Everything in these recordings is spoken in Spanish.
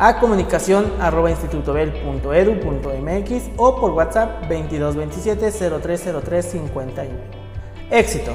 a comunicación arroba institutobel.edu.mx o por WhatsApp 2227 0303 51. Éxito.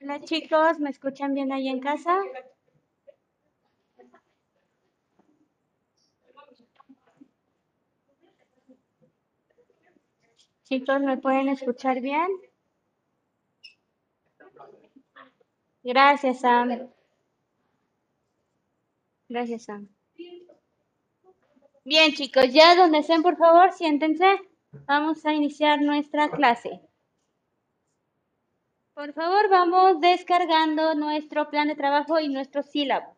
Hola chicos, ¿me escuchan bien ahí en casa? Chicos, ¿me pueden escuchar bien? Gracias, Sam. Gracias, Sam. Bien, chicos, ya donde estén, por favor, siéntense. Vamos a iniciar nuestra clase. Por favor, vamos descargando nuestro plan de trabajo y nuestro sílabo.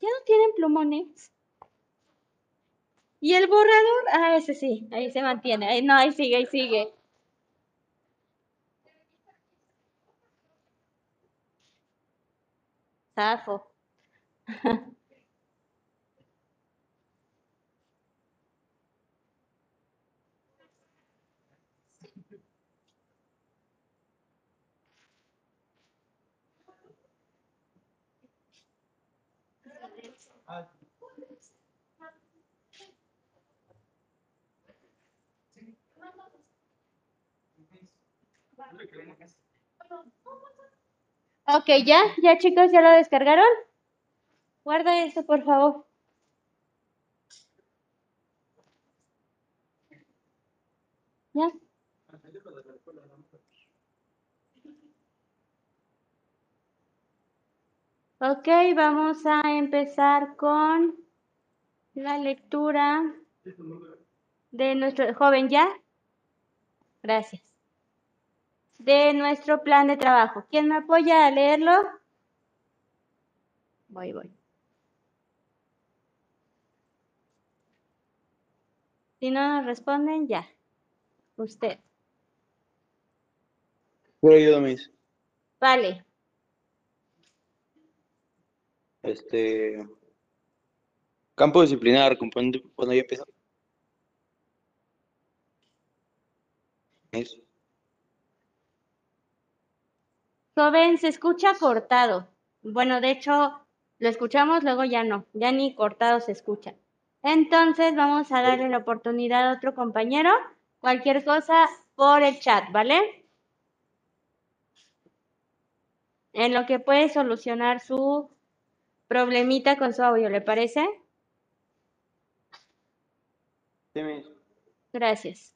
¿Ya no tienen plumones? ¿Y el borrador? Ah, ese sí, ahí se mantiene. Ahí, no, ahí sigue, ahí sigue. Zafo. Ok, ya, ya chicos, ¿ya lo descargaron? Guarda eso, por favor. ¿Ya? Ok, vamos a empezar con la lectura de nuestro joven ya. Gracias. De nuestro plan de trabajo. ¿Quién me apoya a leerlo? Voy, voy. Si no nos responden, ya. Usted. Voy ayuda, Miss. Vale. Este. Campo disciplinar, componente. Bueno, ya empezó. Eso. Joven, se escucha cortado. Bueno, de hecho, lo escuchamos, luego ya no, ya ni cortado se escucha. Entonces vamos a darle la oportunidad a otro compañero. Cualquier cosa por el chat, ¿vale? En lo que puede solucionar su problemita con su audio, ¿le parece? Sí. Gracias.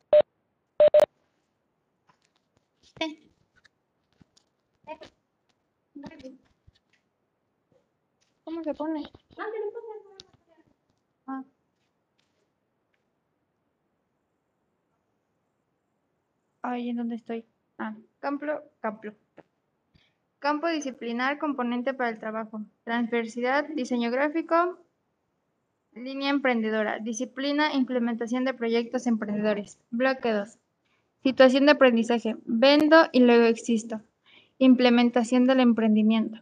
¿Cómo se pone? Ah. Ay, ¿en dónde estoy? Ah, campo, campo. Campo disciplinar, componente para el trabajo. Transversidad, diseño gráfico, línea emprendedora. Disciplina, implementación de proyectos emprendedores. Bloque 2. Situación de aprendizaje. Vendo y luego existo. Implementación del emprendimiento.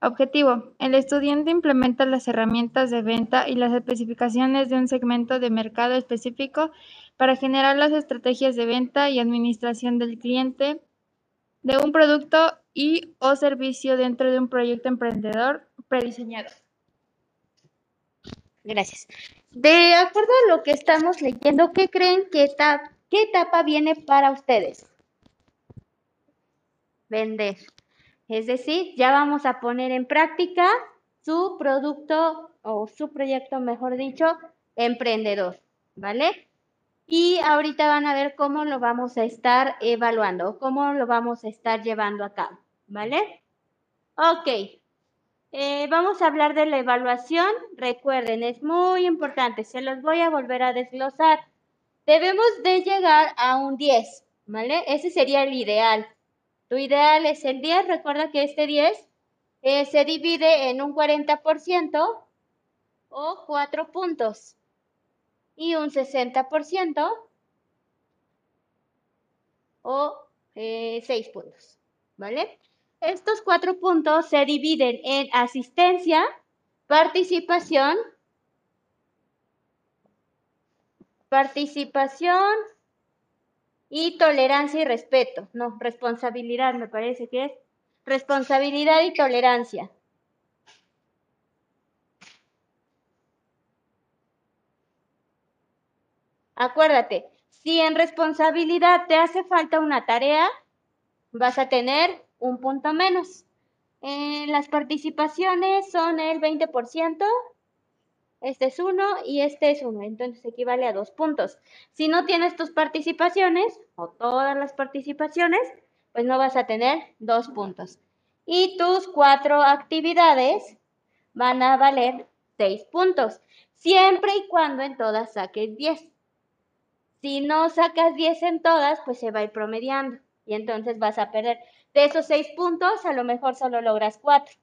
Objetivo. El estudiante implementa las herramientas de venta y las especificaciones de un segmento de mercado específico para generar las estrategias de venta y administración del cliente de un producto y o servicio dentro de un proyecto emprendedor prediseñado. Gracias. De acuerdo a lo que estamos leyendo, ¿qué creen que etapa, qué etapa viene para ustedes? Vender. Es decir, ya vamos a poner en práctica su producto o su proyecto, mejor dicho, emprendedor, ¿vale? Y ahorita van a ver cómo lo vamos a estar evaluando, cómo lo vamos a estar llevando a cabo, ¿vale? Ok. Eh, vamos a hablar de la evaluación. Recuerden, es muy importante, se los voy a volver a desglosar. Debemos de llegar a un 10, ¿vale? Ese sería el ideal. Tu ideal es el 10. Recuerda que este 10 eh, se divide en un 40% o 4 puntos y un 60% o eh, 6 puntos, ¿vale? Estos cuatro puntos se dividen en asistencia, participación, participación y tolerancia y respeto. No, responsabilidad me parece que es. Responsabilidad y tolerancia. Acuérdate, si en responsabilidad te hace falta una tarea, vas a tener un punto menos. En las participaciones son el 20%, este es uno y este es uno, entonces equivale a dos puntos. Si no tienes tus participaciones o todas las participaciones, pues no vas a tener dos puntos. Y tus cuatro actividades van a valer seis puntos, siempre y cuando en todas saques 10. Si no sacas 10 en todas, pues se va a ir promediando y entonces vas a perder. De esos 6 puntos, a lo mejor solo logras 4.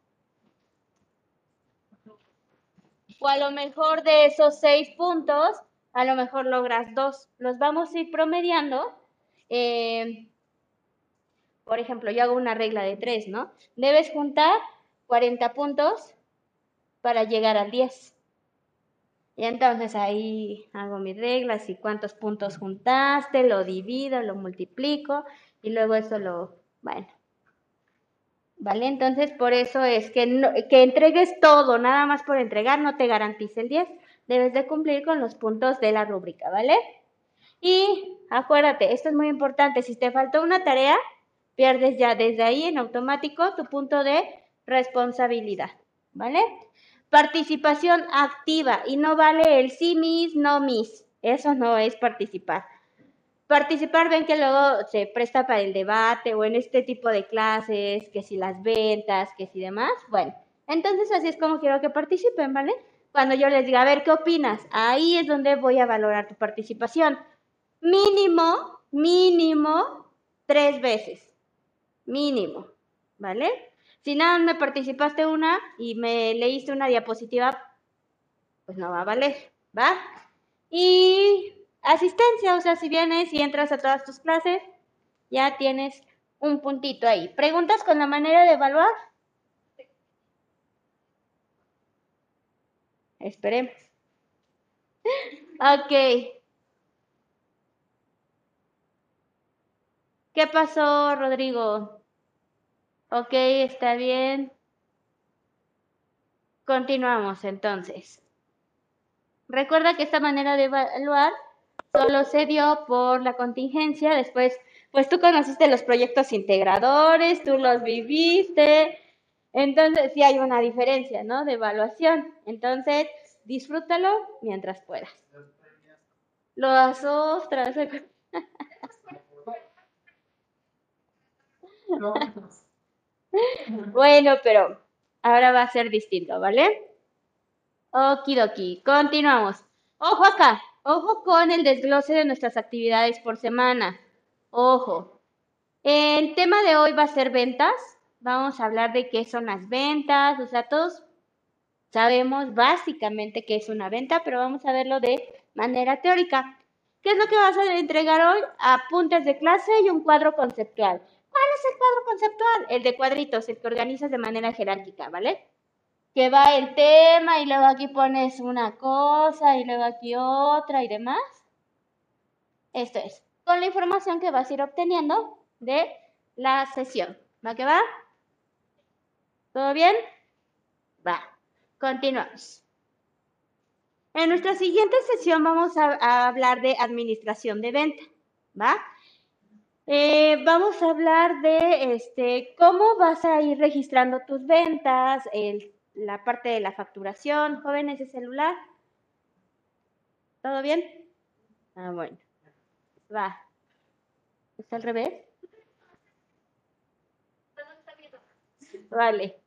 O a lo mejor de esos 6 puntos, a lo mejor logras 2. Los vamos a ir promediando. Eh, por ejemplo, yo hago una regla de 3, ¿no? Debes juntar 40 puntos para llegar al 10. Y entonces ahí hago mis reglas y cuántos puntos juntaste, lo divido, lo multiplico y luego eso lo, bueno. ¿Vale? Entonces por eso es que, que entregues todo, nada más por entregar no te garantiza el 10. Debes de cumplir con los puntos de la rúbrica, ¿vale? Y acuérdate, esto es muy importante, si te faltó una tarea, pierdes ya desde ahí en automático tu punto de responsabilidad, ¿vale? Participación activa y no vale el sí, mis, no mis. Eso no es participar. Participar, ven que luego se presta para el debate o en este tipo de clases, que si las ventas, que si demás. Bueno, entonces así es como quiero que participen, ¿vale? Cuando yo les diga, a ver, ¿qué opinas? Ahí es donde voy a valorar tu participación. Mínimo, mínimo, tres veces. Mínimo, ¿vale? Si nada me participaste una y me leíste una diapositiva, pues no va a valer, ¿va? Y asistencia, o sea, si vienes y entras a todas tus clases, ya tienes un puntito ahí. ¿Preguntas con la manera de evaluar? Esperemos. Ok. ¿Qué pasó, Rodrigo? Ok, está bien. Continuamos entonces. Recuerda que esta manera de evaluar solo se dio por la contingencia. Después, pues tú conociste los proyectos integradores, tú los viviste. Entonces, sí hay una diferencia, ¿no? De evaluación. Entonces, disfrútalo mientras puedas. Los ostras. Bueno, pero ahora va a ser distinto, ¿vale? Okidoki, continuamos. Ojo acá, ojo con el desglose de nuestras actividades por semana. Ojo. El tema de hoy va a ser ventas. Vamos a hablar de qué son las ventas. O sea, todos sabemos básicamente qué es una venta, pero vamos a verlo de manera teórica. ¿Qué es lo que vas a entregar hoy? Apuntes de clase y un cuadro conceptual. ¿Cuál es el cuadro conceptual? El de cuadritos, el que organizas de manera jerárquica, ¿vale? Que va el tema y luego aquí pones una cosa y luego aquí otra y demás. Esto es, con la información que vas a ir obteniendo de la sesión. ¿Va que va? ¿Todo bien? Va. Continuamos. En nuestra siguiente sesión vamos a, a hablar de administración de venta. ¿Va? Eh, vamos a hablar de este, cómo vas a ir registrando tus ventas, el, la parte de la facturación, jóvenes de celular. ¿Todo bien? Ah, bueno. Va. ¿Está al revés? Vale.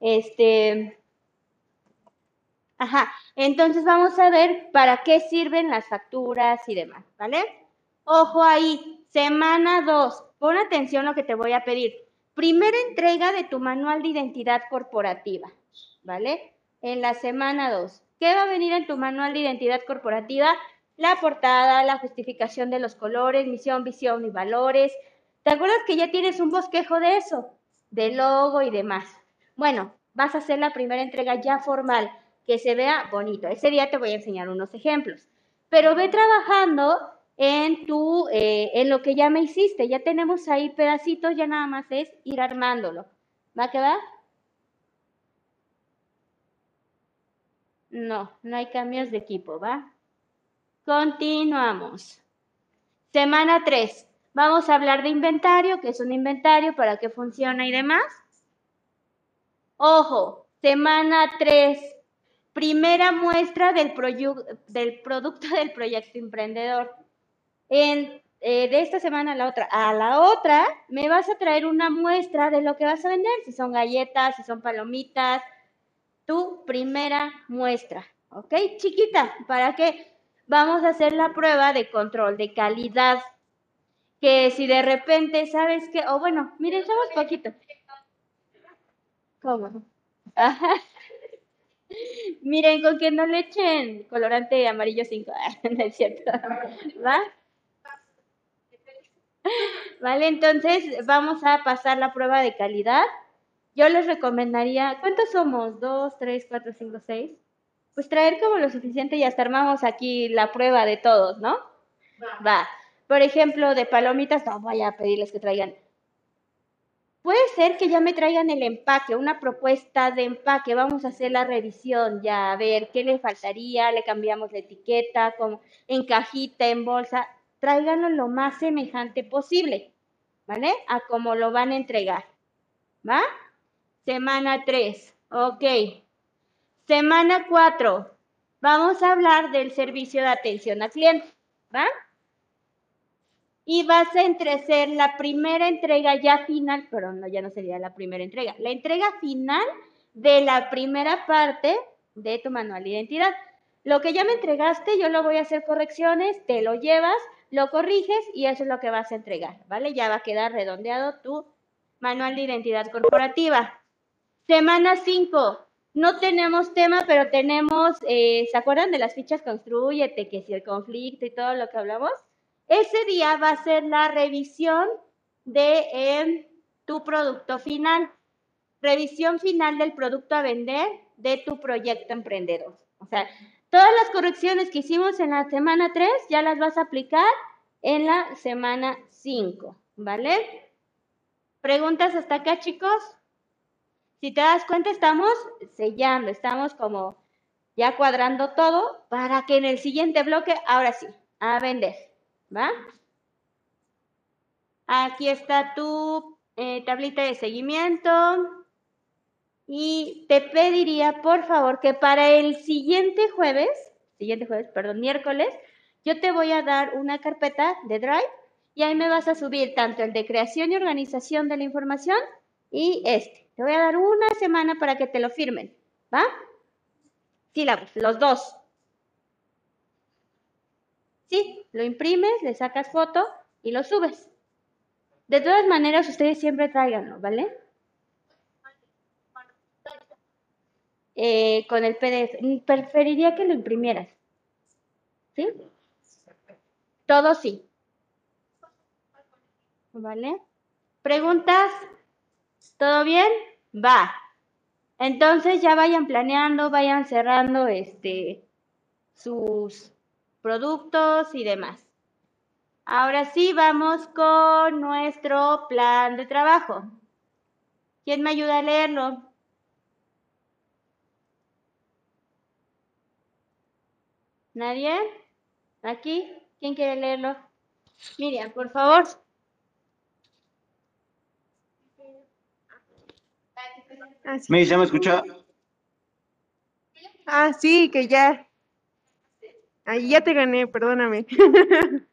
Este. Ajá. Entonces vamos a ver para qué sirven las facturas y demás, ¿vale? Ojo ahí, Semana 2. Pon atención a lo que te voy a pedir. Primera entrega de tu manual de identidad corporativa, ¿vale? En la semana 2. ¿Qué va a venir en tu manual de identidad corporativa? La portada, la justificación de los colores, misión, visión y valores. ¿Te acuerdas que ya tienes un bosquejo de eso? De logo y demás. Bueno, vas a hacer la primera entrega ya formal, que se vea bonito. Ese día te voy a enseñar unos ejemplos. Pero ve trabajando en, tu, eh, en lo que ya me hiciste. Ya tenemos ahí pedacitos, ya nada más es ir armándolo. ¿Va a quedar? No, no hay cambios de equipo, ¿va? Continuamos. Semana 3. Vamos a hablar de inventario, que es un inventario, para qué funciona y demás. Ojo, semana 3. Primera muestra del, producto del proyecto emprendedor en, eh, de esta semana a la otra. A la otra me vas a traer una muestra de lo que vas a vender, si son galletas, si son palomitas, tu primera muestra, ¿ok? Chiquita, ¿para qué? Vamos a hacer la prueba de control de calidad. Que si de repente, ¿sabes qué? O bueno, miren, echamos poquito. ¿Cómo? Ajá. Miren, con que no le echen colorante amarillo 5, no es cierto. ¿Va? Vale, entonces vamos a pasar la prueba de calidad. Yo les recomendaría, ¿cuántos somos? ¿Dos, tres, cuatro, cinco, seis? Pues traer como lo suficiente y hasta armamos aquí la prueba de todos, ¿no? Va. Por ejemplo, de palomitas, no voy a pedirles que traigan. Puede ser que ya me traigan el empaque, una propuesta de empaque. Vamos a hacer la revisión ya, a ver qué le faltaría, le cambiamos la etiqueta, como en cajita, en bolsa tráiganlo lo más semejante posible, ¿vale? A como lo van a entregar, ¿va? Semana 3, ok. Semana 4, vamos a hablar del servicio de atención al cliente, ¿va? Y vas a entrecer la primera entrega ya final, pero no, ya no sería la primera entrega, la entrega final de la primera parte de tu manual de identidad. Lo que ya me entregaste, yo lo voy a hacer correcciones, te lo llevas, lo corriges y eso es lo que vas a entregar, ¿vale? Ya va a quedar redondeado tu manual de identidad corporativa. Semana 5. No tenemos tema, pero tenemos, eh, ¿se acuerdan de las fichas Construyete, que si el conflicto y todo lo que hablamos? Ese día va a ser la revisión de em, tu producto final. Revisión final del producto a vender de tu proyecto emprendedor. O sea, todas las correcciones que hicimos en la semana 3 ya las vas a aplicar en la semana 5, ¿vale? ¿Preguntas hasta acá, chicos? Si te das cuenta, estamos sellando, estamos como ya cuadrando todo para que en el siguiente bloque, ahora sí, a vender, ¿va? Aquí está tu eh, tablita de seguimiento. Y te pediría, por favor, que para el siguiente jueves, siguiente jueves, perdón, miércoles, yo te voy a dar una carpeta de Drive y ahí me vas a subir tanto el de creación y organización de la información y este. Te voy a dar una semana para que te lo firmen, ¿va? Sílabos, los dos. Sí, lo imprimes, le sacas foto y lo subes. De todas maneras, ustedes siempre tráiganlo, ¿vale? Eh, con el PDF. Preferiría que lo imprimieras. ¿Sí? Todo sí. ¿Vale? ¿Preguntas? ¿Todo bien? Va. Entonces ya vayan planeando, vayan cerrando este sus productos y demás. Ahora sí, vamos con nuestro plan de trabajo. ¿Quién me ayuda a leerlo? ¿Nadie? ¿Aquí? ¿Quién quiere leerlo? Miriam, por favor. Ah, sí. Me ¿ya me escucha? Ah, sí, que ya. Ahí ya te gané, perdóname.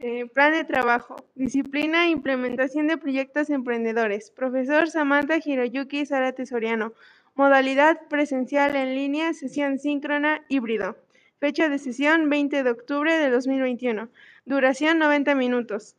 Eh, plan de trabajo. Disciplina e implementación de proyectos emprendedores. Profesor Samantha Hiroyuki Sara Tesoriano. Modalidad presencial en línea, sesión síncrona, híbrido. Fecha de sesión 20 de octubre de 2021. Duración 90 minutos.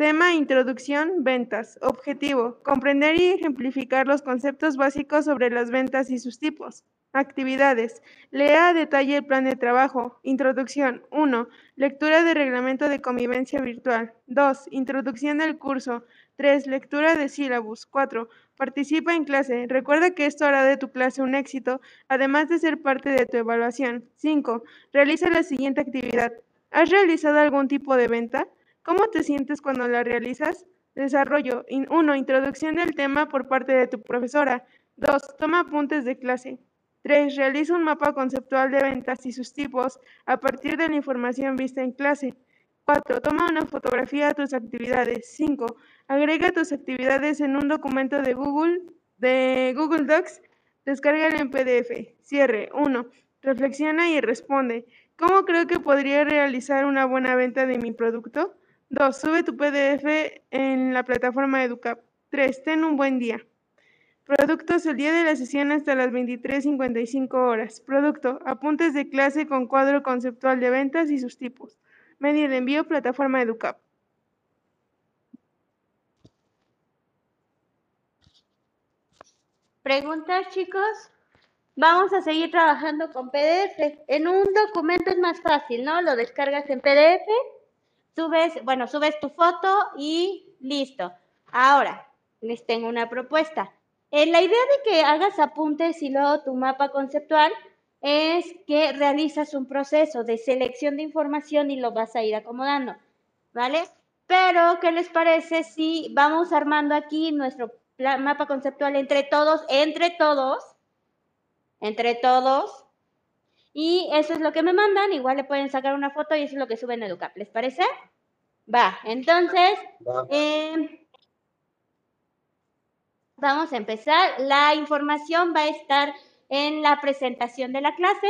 Tema Introducción, ventas. Objetivo, comprender y ejemplificar los conceptos básicos sobre las ventas y sus tipos. Actividades. Lea a detalle el plan de trabajo. Introducción. 1. Lectura de reglamento de convivencia virtual. 2. Introducción del curso. 3. Lectura de sílabus. 4. Participa en clase. Recuerda que esto hará de tu clase un éxito, además de ser parte de tu evaluación. 5. Realiza la siguiente actividad. ¿Has realizado algún tipo de venta? ¿Cómo te sientes cuando la realizas? Desarrollo. 1. Introducción del tema por parte de tu profesora. 2. Toma apuntes de clase. 3. Realiza un mapa conceptual de ventas y sus tipos a partir de la información vista en clase. 4. Toma una fotografía de tus actividades. 5. Agrega tus actividades en un documento de Google, de Google Docs. Descárgalo en PDF. Cierre. 1. Reflexiona y responde. ¿Cómo creo que podría realizar una buena venta de mi producto? 2. Sube tu PDF en la plataforma EduCap. 3. Ten un buen día. Productos el día de la sesión hasta las 23.55 horas. Producto, apuntes de clase con cuadro conceptual de ventas y sus tipos. Medio de envío, plataforma EduCap. ¿Preguntas, chicos? Vamos a seguir trabajando con PDF. En un documento es más fácil, ¿no? Lo descargas en PDF, subes, bueno, subes tu foto y listo. Ahora, les tengo una propuesta. Eh, la idea de que hagas apuntes y luego tu mapa conceptual es que realizas un proceso de selección de información y lo vas a ir acomodando, ¿vale? Pero, ¿qué les parece si vamos armando aquí nuestro mapa conceptual entre todos, entre todos, entre todos? Y eso es lo que me mandan, igual le pueden sacar una foto y eso es lo que suben a Educap, ¿les parece? Va, entonces, eh, vamos a empezar. La información va a estar en la presentación de la clase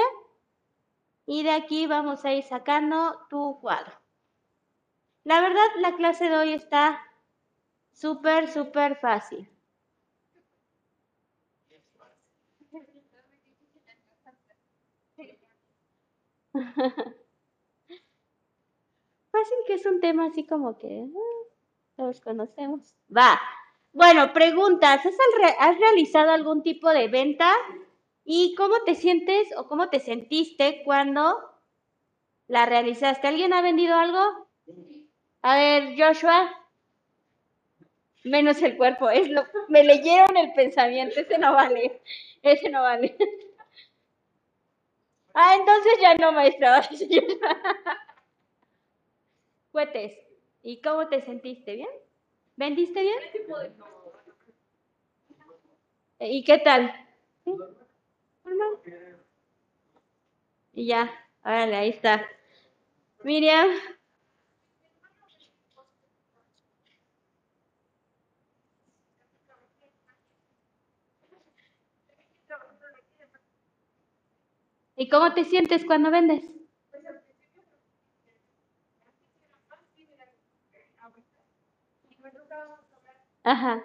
y de aquí vamos a ir sacando tu cuadro. La verdad, la clase de hoy está súper, súper fácil. Fácil que es un tema así como que ah, todos conocemos. Va. Bueno, preguntas. ¿Has, al re- has realizado algún tipo de venta? ¿Y cómo te sientes o cómo te sentiste cuando la realizaste? ¿Alguien ha vendido algo? A ver, Joshua. Menos el cuerpo. Es lo, me leyeron el pensamiento. Ese no vale. Ese no vale. Ah, entonces ya no, maestra. Cuetes. ¿Y cómo te sentiste? ¿Bien? ¿Vendiste bien? ¿Y qué tal? ¿Sí? Y ya, órale, ahí está. Miriam. ¿Y cómo te sientes cuando vendes? Ajá.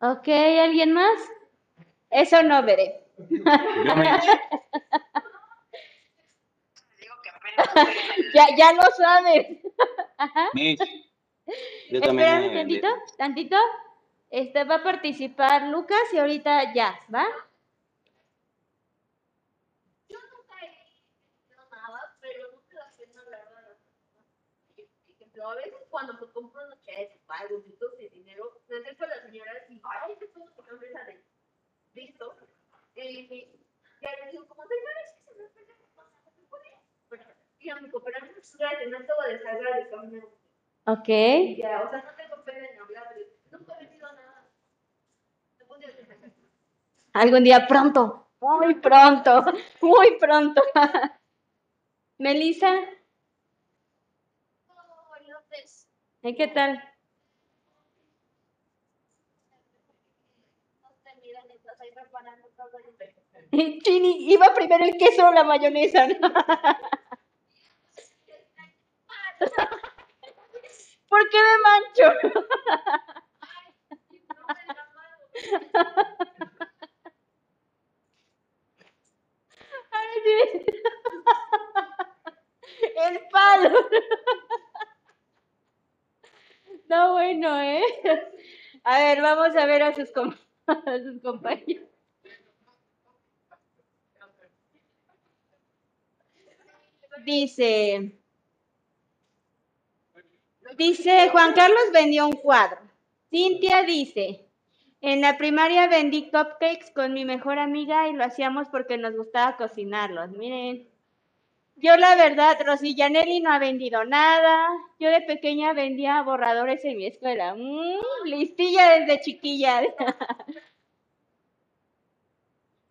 Ok, ¿alguien más? Eso no veré. Ya, ya lo sabes. Ajá. Yo también Espérame me- tantito, tantito. Este va a participar Lucas y ahorita ya, ¿va? Yo nunca he nada, pero nunca la cena, la verdad. Por ejemplo, a veces cuando me compro unos cheques, algo, de dinero, me acerco a la señora y digo, ay, ¿qué puedo comprar mesa de listo? Y le digo, como señora, es que se me cosa, ¿no se puede? Y a mi cooperar, pues, gracias, no acabo de salgar de camino. Ok. Ya, o sea, no tengo pena en hablarle. Nunca he vendido nada. Algún día pronto, muy pronto, muy pronto. Melissa, ¿y qué tal? no te miran, estás ahí reparando todo el Chini, iba primero el queso o la mayonesa. ¿no? ¿Por qué me mancho? El palo. No, bueno, ¿eh? A ver, vamos a ver a sus, com- a sus compañeros. Dice, dice, Juan Carlos vendió un cuadro. Cintia dice, en la primaria vendí cupcakes con mi mejor amiga y lo hacíamos porque nos gustaba cocinarlos. Miren, yo la verdad, Rosy Janelli no ha vendido nada. Yo de pequeña vendía borradores en mi escuela. Mm, listilla desde chiquilla.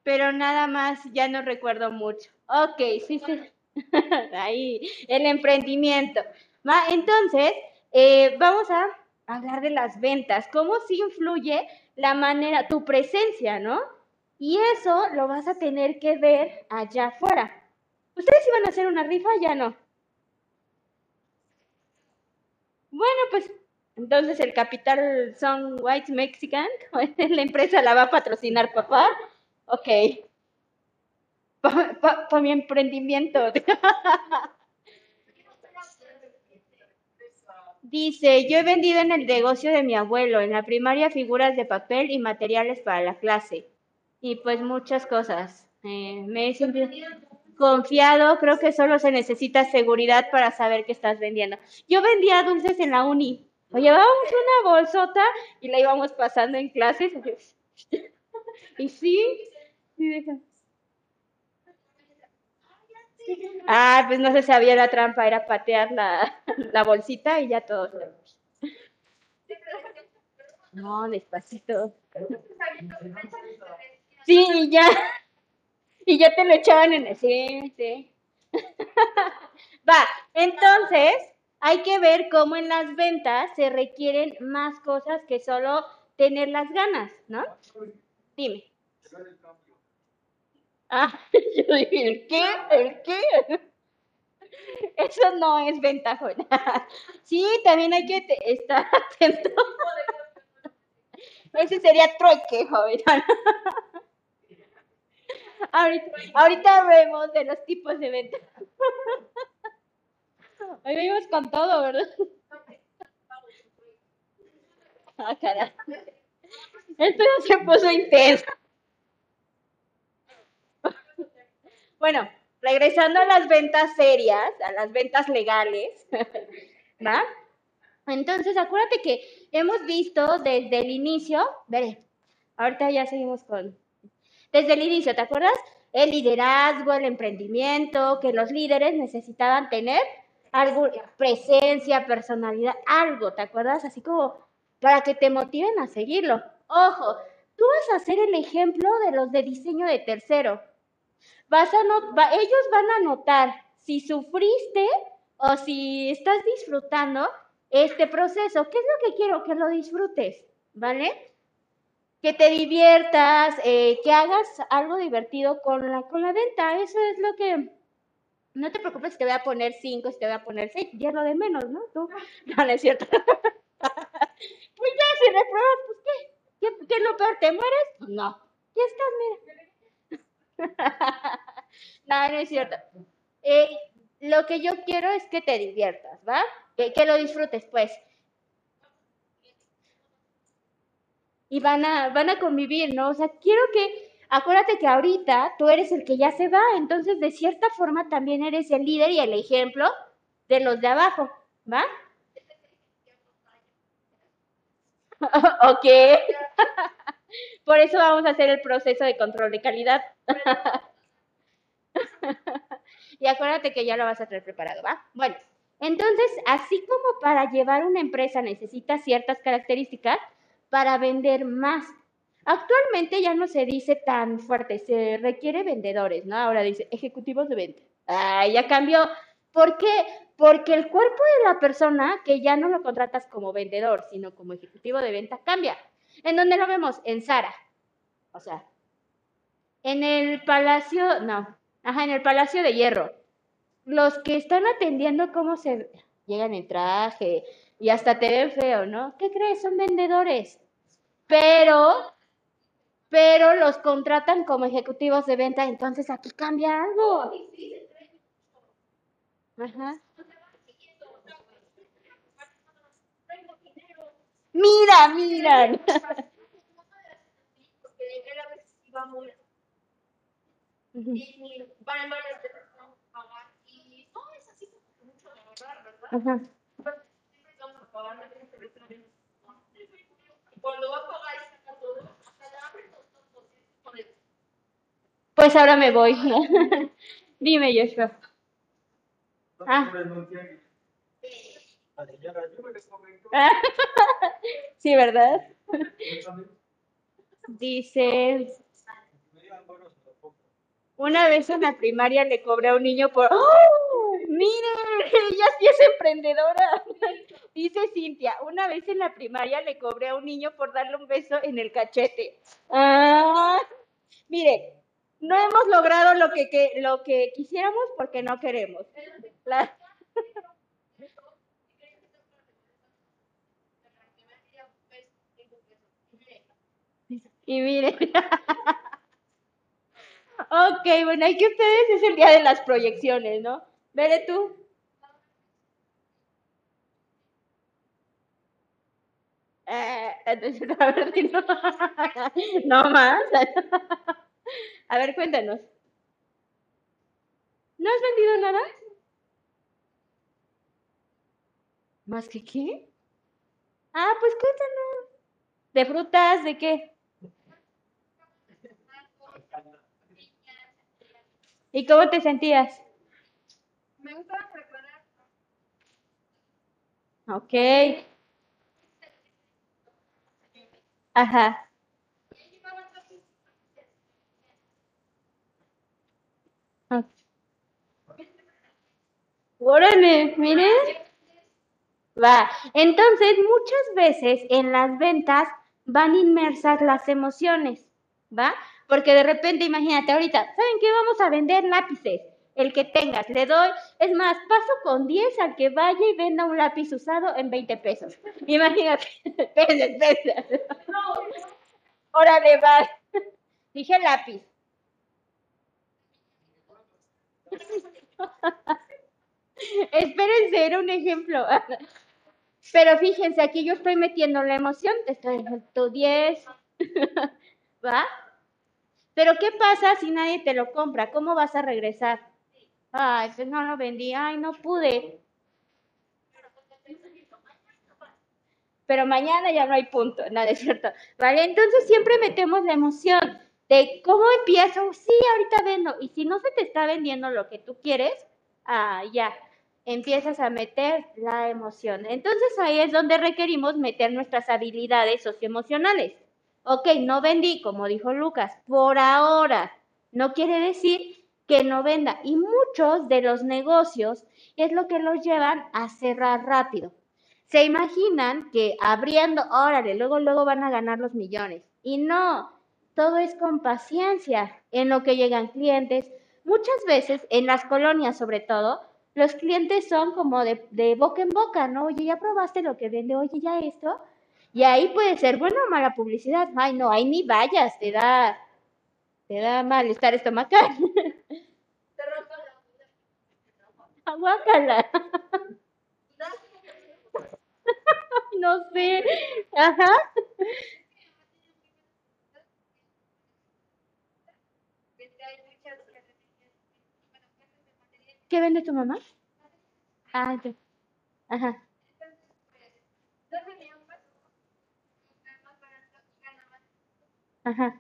Pero nada más, ya no recuerdo mucho. Ok, sí, sí. Ahí, el emprendimiento. Va, entonces, eh, vamos a hablar de las ventas. ¿Cómo sí influye la manera, tu presencia, ¿no? Y eso lo vas a tener que ver allá afuera. ¿Ustedes iban a hacer una rifa? Ya no. Bueno, pues entonces el capital son White Mexican. La empresa la va a patrocinar papá. Ok. Para mi emprendimiento. Dice, yo he vendido en el negocio de mi abuelo, en la primaria figuras de papel y materiales para la clase. Y pues muchas cosas. Eh, me he sentido confiado, creo que solo se necesita seguridad para saber que estás vendiendo. Yo vendía dulces en la uni. O llevábamos una bolsota y la íbamos pasando en clases. Y sí, sí, deja. Ah, pues no se sabía la trampa, era patear la, la bolsita y ya todo. No, despacito. Sí, y ya. Y ya te lo echaban en el... Sí, sí. Va, entonces hay que ver cómo en las ventas se requieren más cosas que solo tener las ganas, ¿no? Dime. Yo dije, ¿el qué? ¿El qué? Eso no es ventajona. Sí, también hay que estar atento. Ese sería trueque, joven. Ahorita, vemos de los tipos de venta. Hoy venimos con todo, ¿verdad? Ah, caray. Esto ya se puso intenso. Bueno, regresando a las ventas serias, a las ventas legales, ¿va? Entonces, acuérdate que hemos visto desde el inicio, veré, ahorita ya seguimos con, desde el inicio, ¿te acuerdas? El liderazgo, el emprendimiento, que los líderes necesitaban tener algo, presencia, personalidad, algo, ¿te acuerdas? Así como para que te motiven a seguirlo. Ojo, tú vas a ser el ejemplo de los de diseño de tercero. Vas a va- ellos van a notar si sufriste o si estás disfrutando este proceso. ¿Qué es lo que quiero? Que lo disfrutes, ¿vale? Que te diviertas, eh, que hagas algo divertido con la, con la venta. Eso es lo que... No te preocupes si te voy a poner cinco, si te voy a poner seis, ya es lo de menos, ¿no? Tú, no, no es cierto. pues ya, si repruebas, pues ¿qué? ¿Qué, qué es lo peor? ¿Te mueres? No. Ya estás, mira. no, no es cierto. Eh, lo que yo quiero es que te diviertas, ¿va? Que, que lo disfrutes, pues. Y van a, van a convivir, ¿no? O sea, quiero que, acuérdate que ahorita tú eres el que ya se va, entonces de cierta forma también eres el líder y el ejemplo de los de abajo, ¿va? ok. Por eso vamos a hacer el proceso de control de calidad. y acuérdate que ya lo vas a traer preparado, ¿va? Bueno, entonces, así como para llevar una empresa necesita ciertas características para vender más. Actualmente ya no se dice tan fuerte, se requiere vendedores, ¿no? Ahora dice ejecutivos de venta. Ah, ya cambió. ¿Por qué? Porque el cuerpo de la persona, que ya no lo contratas como vendedor, sino como ejecutivo de venta, cambia. ¿En dónde lo vemos? En Sara. O sea, en el Palacio, no, ajá, en el Palacio de Hierro. Los que están atendiendo cómo se llegan en traje y hasta te ven feo, ¿no? ¿Qué crees? Son vendedores. Pero, pero los contratan como ejecutivos de venta, entonces aquí cambia algo. Ajá. Mira, mira. Ajá. Cuando va a pagar y saca todo, hasta la abre todo, todo, todo, todo. Pues ahora me voy. Dime, Joshua. Ah. Sí, ¿verdad? Dice, una vez en la primaria le cobré a un niño por... ¡Oh! ¡Miren! Ella sí es emprendedora. Dice Cintia, una vez en la primaria le cobré a un niño por darle un beso en el cachete. Ah, mire, no hemos logrado lo que, que- lo que quisiéramos porque no queremos. La- Y miren. Ok, bueno, hay que ustedes es el día de las proyecciones, ¿no? Vele tú. Eh, entonces, a ver, si no, no más. A ver, cuéntanos. ¿No has vendido nada? ¿Más que qué? Ah, pues cuéntanos. ¿De frutas? ¿De qué? ¿Y cómo te sentías? Me gusta preparar. Ok. Ajá. Órale, miren. Va. Entonces, muchas veces en las ventas van inmersas las emociones, ¿va? Porque de repente, imagínate ahorita, ¿saben qué? Vamos a vender lápices. El que tengas, le doy, es más, paso con 10 al que vaya y venda un lápiz usado en 20 pesos. Imagínate, espérense, espérense. Órale, va. Dije lápiz. Espérense, era un ejemplo. Pero fíjense, aquí yo estoy metiendo la emoción, te estoy dando 10, ¿va? Pero ¿qué pasa si nadie te lo compra? ¿Cómo vas a regresar? Ay, pues no lo vendí, ay, no pude. pero mañana ya no hay punto, nada es cierto, ¿vale? Entonces siempre metemos la emoción de cómo empiezo, sí, ahorita vendo, y si no se te está vendiendo lo que tú quieres, ah, ya, empiezas a meter la emoción. Entonces ahí es donde requerimos meter nuestras habilidades socioemocionales. Ok, no vendí, como dijo Lucas, por ahora. No quiere decir que no venda. Y muchos de los negocios es lo que los llevan a cerrar rápido. Se imaginan que abriendo, órale, luego, luego van a ganar los millones. Y no, todo es con paciencia en lo que llegan clientes. Muchas veces, en las colonias sobre todo, los clientes son como de, de boca en boca, ¿no? Oye, ¿ya probaste lo que vende? Oye, ¿ya esto? Y ahí puede ser buena o mala publicidad. Ay, no, ahí ni vayas, te da, te da malestar estomacal. Te rompo la. Aguácala. No sé. Ajá. ¿Qué vende tu mamá? Ah. Ajá. Ajá.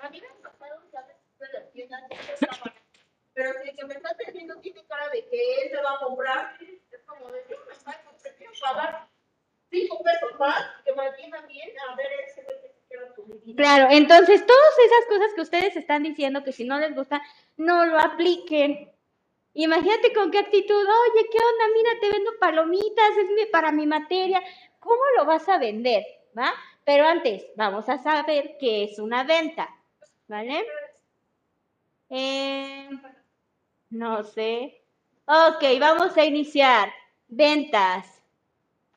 A mí me pasaron ¿sabes? de las Pero si que me está atendiendo tiene cara de que él me va a comprar, es como de pagar cinco pesos más que me atiendan bien a ver ese Claro, entonces todas esas cosas que ustedes están diciendo que si no les gusta, no lo apliquen. Imagínate con qué actitud, oye, ¿qué onda? Mira, te vendo palomitas, es para mi materia. ¿Cómo lo vas a vender? ¿Va? Pero antes, vamos a saber qué es una venta, ¿vale? Eh, no sé. Ok, vamos a iniciar. Ventas.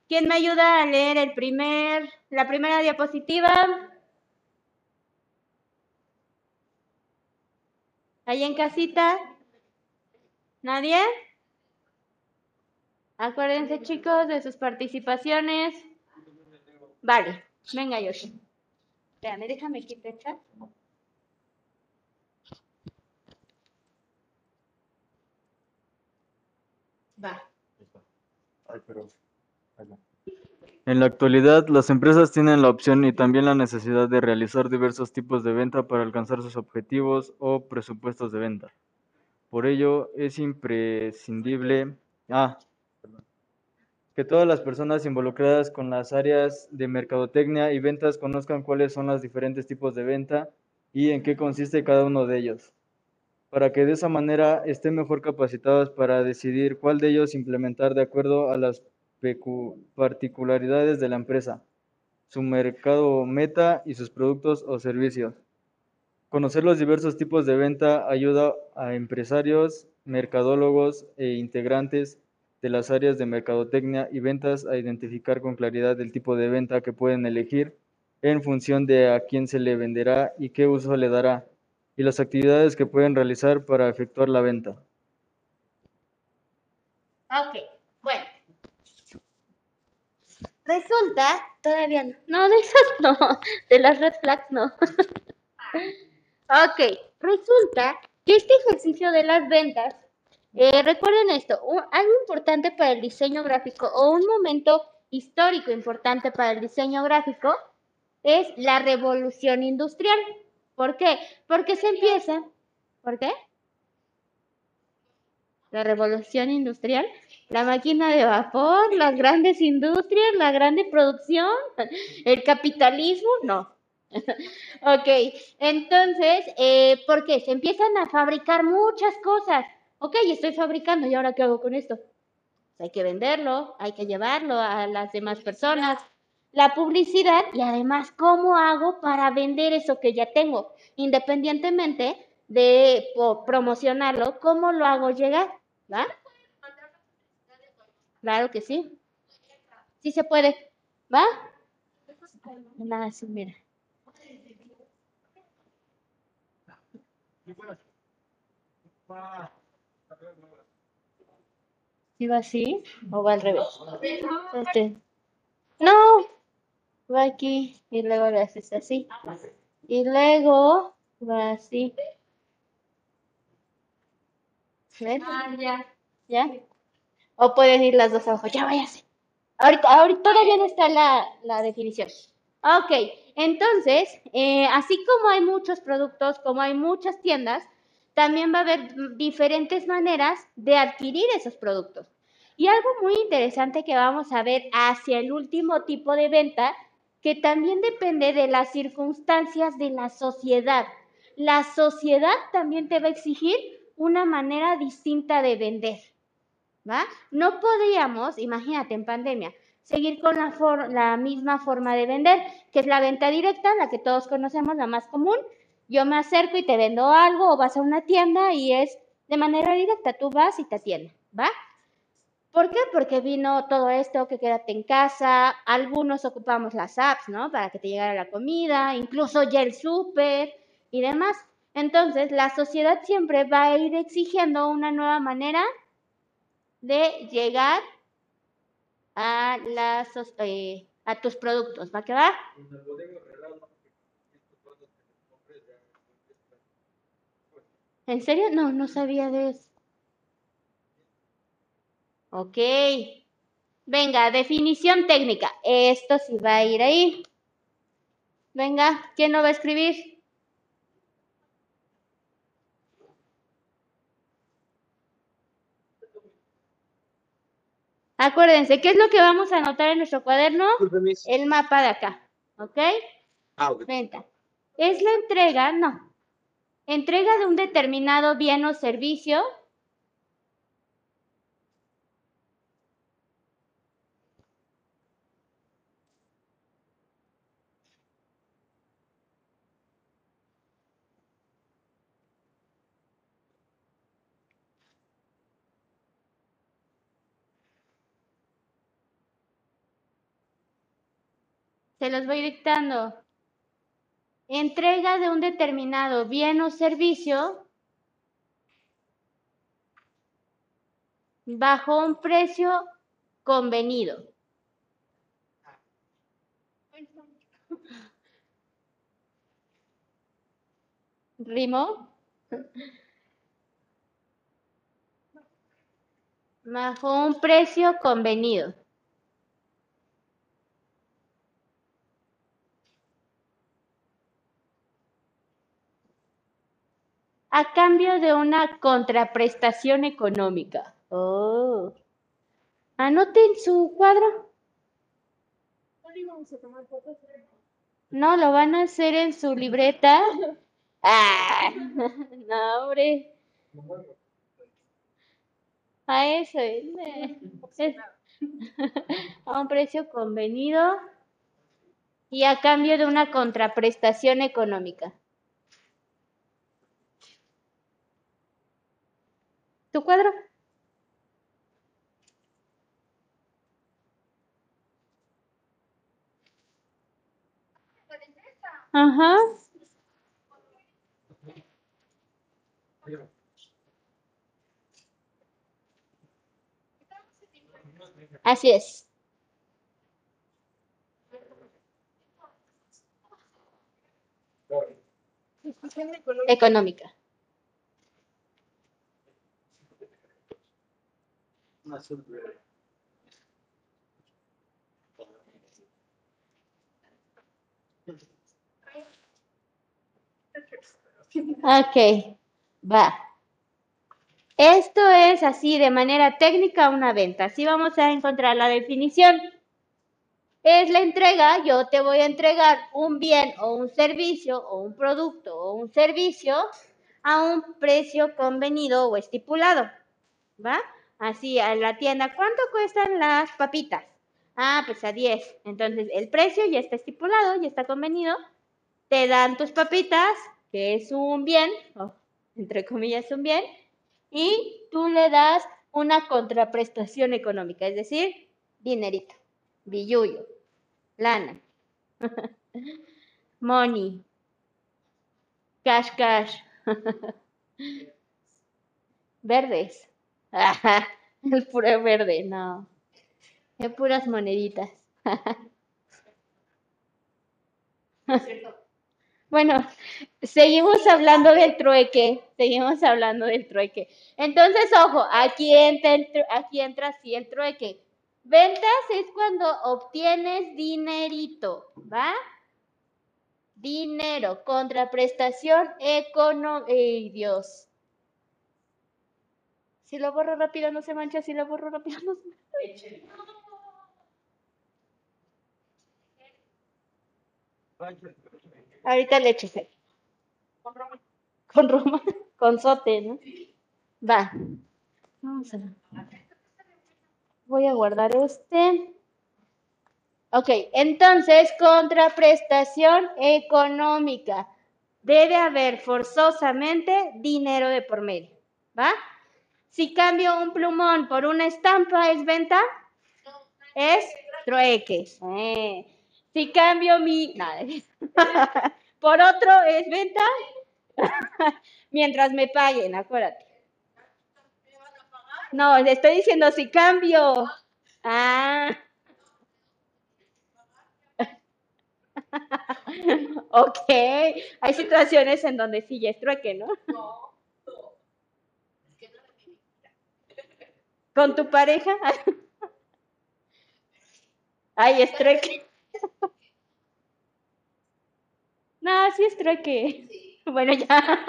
¿Quién me ayuda a leer el primer, la primera diapositiva? ¿Ahí en casita? ¿Nadie? Acuérdense, chicos, de sus participaciones. Vale, venga, Yoshi. Espérame, déjame quitar chat. Va. En la actualidad, las empresas tienen la opción y también la necesidad de realizar diversos tipos de venta para alcanzar sus objetivos o presupuestos de venta. Por ello, es imprescindible ah, que todas las personas involucradas con las áreas de mercadotecnia y ventas conozcan cuáles son los diferentes tipos de venta y en qué consiste cada uno de ellos, para que de esa manera estén mejor capacitados para decidir cuál de ellos implementar de acuerdo a las particularidades de la empresa, su mercado meta y sus productos o servicios. Conocer los diversos tipos de venta ayuda a empresarios, mercadólogos e integrantes de las áreas de mercadotecnia y ventas a identificar con claridad el tipo de venta que pueden elegir en función de a quién se le venderá y qué uso le dará, y las actividades que pueden realizar para efectuar la venta. Ok, bueno. Resulta, todavía no. No, de esas no. De las red flags no. ok, resulta que este ejercicio de las ventas, eh, recuerden esto, algo importante para el diseño gráfico o un momento histórico importante para el diseño gráfico es la revolución industrial. ¿Por qué? Porque se empieza. ¿Por qué? La revolución industrial, la máquina de vapor, las grandes industrias, la grande producción, el capitalismo, no. ok, entonces, eh, ¿por qué? Se empiezan a fabricar muchas cosas. Ok, estoy fabricando, ¿y ahora qué hago con esto? Hay que venderlo, hay que llevarlo a las demás personas. La publicidad y además, ¿cómo hago para vender eso que ya tengo? Independientemente de promocionarlo, ¿cómo lo hago llegar? ¿Va? Claro que sí. Sí se puede. ¿Va? Nada, sí, mira. ¿Sí va así o va al revés? Este. No. va aquí y luego lo haces así. Y luego va así. ¿Ven? Ah, ya. ¿Ya? O pueden ir las dos abajo. Ya váyase. Ahorita, ahorita todavía no está la, la definición. Ok, entonces, eh, así como hay muchos productos, como hay muchas tiendas, también va a haber diferentes maneras de adquirir esos productos. Y algo muy interesante que vamos a ver hacia el último tipo de venta, que también depende de las circunstancias de la sociedad. La sociedad también te va a exigir una manera distinta de vender. ¿Va? No podríamos, imagínate en pandemia, seguir con la, for- la misma forma de vender, que es la venta directa, la que todos conocemos, la más común. Yo me acerco y te vendo algo o vas a una tienda y es de manera directa, tú vas y te atienden, ¿va? ¿Por qué? Porque vino todo esto que quédate en casa, algunos ocupamos las apps, ¿no? Para que te llegara la comida, incluso ya el súper y demás. Entonces, la sociedad siempre va a ir exigiendo una nueva manera de llegar a, las, eh, a tus productos. ¿Va a quedar? ¿En serio? No, no sabía de eso. Ok. Venga, definición técnica. Esto sí va a ir ahí. Venga, ¿quién no va a escribir? Acuérdense, ¿qué es lo que vamos a anotar en nuestro cuaderno? El mapa de acá. ¿Ok? Ah. Venta. Es la entrega, no. Entrega de un determinado bien o servicio. Se los voy dictando. Entrega de un determinado bien o servicio bajo un precio convenido. ¿Rimó? Bajo un precio convenido. A cambio de una contraprestación económica. Oh. Anoten su cuadro. No, lo van a hacer en su libreta. Ah, no, hombre. A eso es. eh, es- A un precio convenido y a cambio de una contraprestación económica. ¿Tu cuadro? Ajá. Así es. Económica. Ok, va. Esto es así de manera técnica una venta. Así vamos a encontrar la definición. Es la entrega, yo te voy a entregar un bien o un servicio o un producto o un servicio a un precio convenido o estipulado. ¿Va? Así a la tienda, ¿cuánto cuestan las papitas? Ah, pues a 10. Entonces el precio ya está estipulado, ya está convenido. Te dan tus papitas, que es un bien, o entre comillas un bien, y tú le das una contraprestación económica, es decir, dinerito, billuyo, lana, money, cash cash, verdes, el puro verde, no, es puras moneditas. Bueno, seguimos hablando del trueque, seguimos hablando del trueque. Entonces, ojo, aquí entra, el aquí entra así el trueque. Ventas es cuando obtienes dinerito, ¿va? Dinero, contraprestación económica. ¡Ey, Dios! Si lo borro rápido no se mancha, si lo borro rápido no se mancha. Ahorita le echo sed. Con Roma. Con sote, ¿no? Va. Vamos a ver. Voy a guardar este. Ok, entonces, contraprestación económica. Debe haber forzosamente dinero de por medio. ¿Va? Si cambio un plumón por una estampa, ¿es venta? Es trueque. Eh. Si cambio mi... nada, por otro, ¿es venta? Mientras me paguen, acuérdate. No, le estoy diciendo si cambio. Ah. ok. Hay situaciones en donde sí ya es trueque, ¿no? ¿Con tu pareja? Ay, es trueque. No, sí es. Bueno, ya.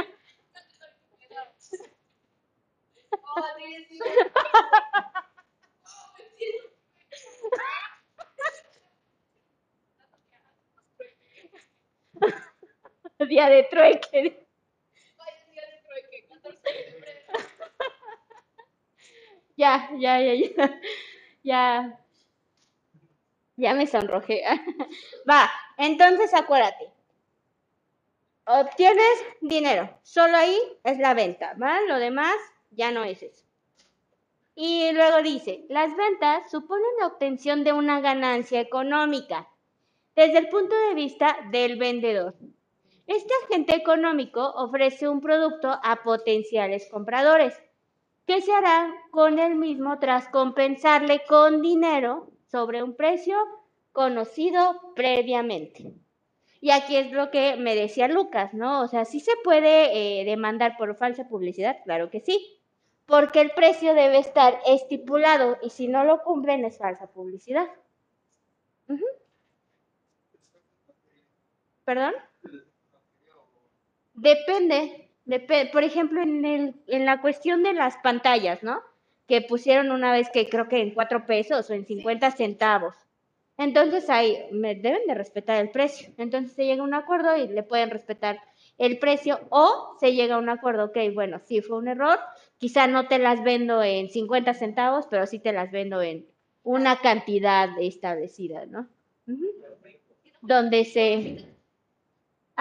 Día de trueque. Ya, ya, ya, ya. Ya. Me sonrojé. Va, entonces acuérdate. Obtienes dinero. Solo ahí es la venta, ¿va? Lo demás ya no es eso. Y luego dice, las ventas suponen la obtención de una ganancia económica desde el punto de vista del vendedor. Este agente económico ofrece un producto a potenciales compradores, que se hará con el mismo tras compensarle con dinero sobre un precio conocido previamente. Y aquí es lo que me decía Lucas, ¿no? O sea, sí se puede eh, demandar por falsa publicidad, claro que sí, porque el precio debe estar estipulado y si no lo cumplen es falsa publicidad. ¿Perdón? Depende, por ejemplo, en, el, en la cuestión de las pantallas, ¿no? Que pusieron una vez que creo que en cuatro pesos o en 50 centavos. Entonces ahí me deben de respetar el precio. Entonces se llega a un acuerdo y le pueden respetar el precio o se llega a un acuerdo, ok, bueno, sí fue un error, quizá no te las vendo en 50 centavos, pero sí te las vendo en una cantidad establecida, ¿no? Donde se...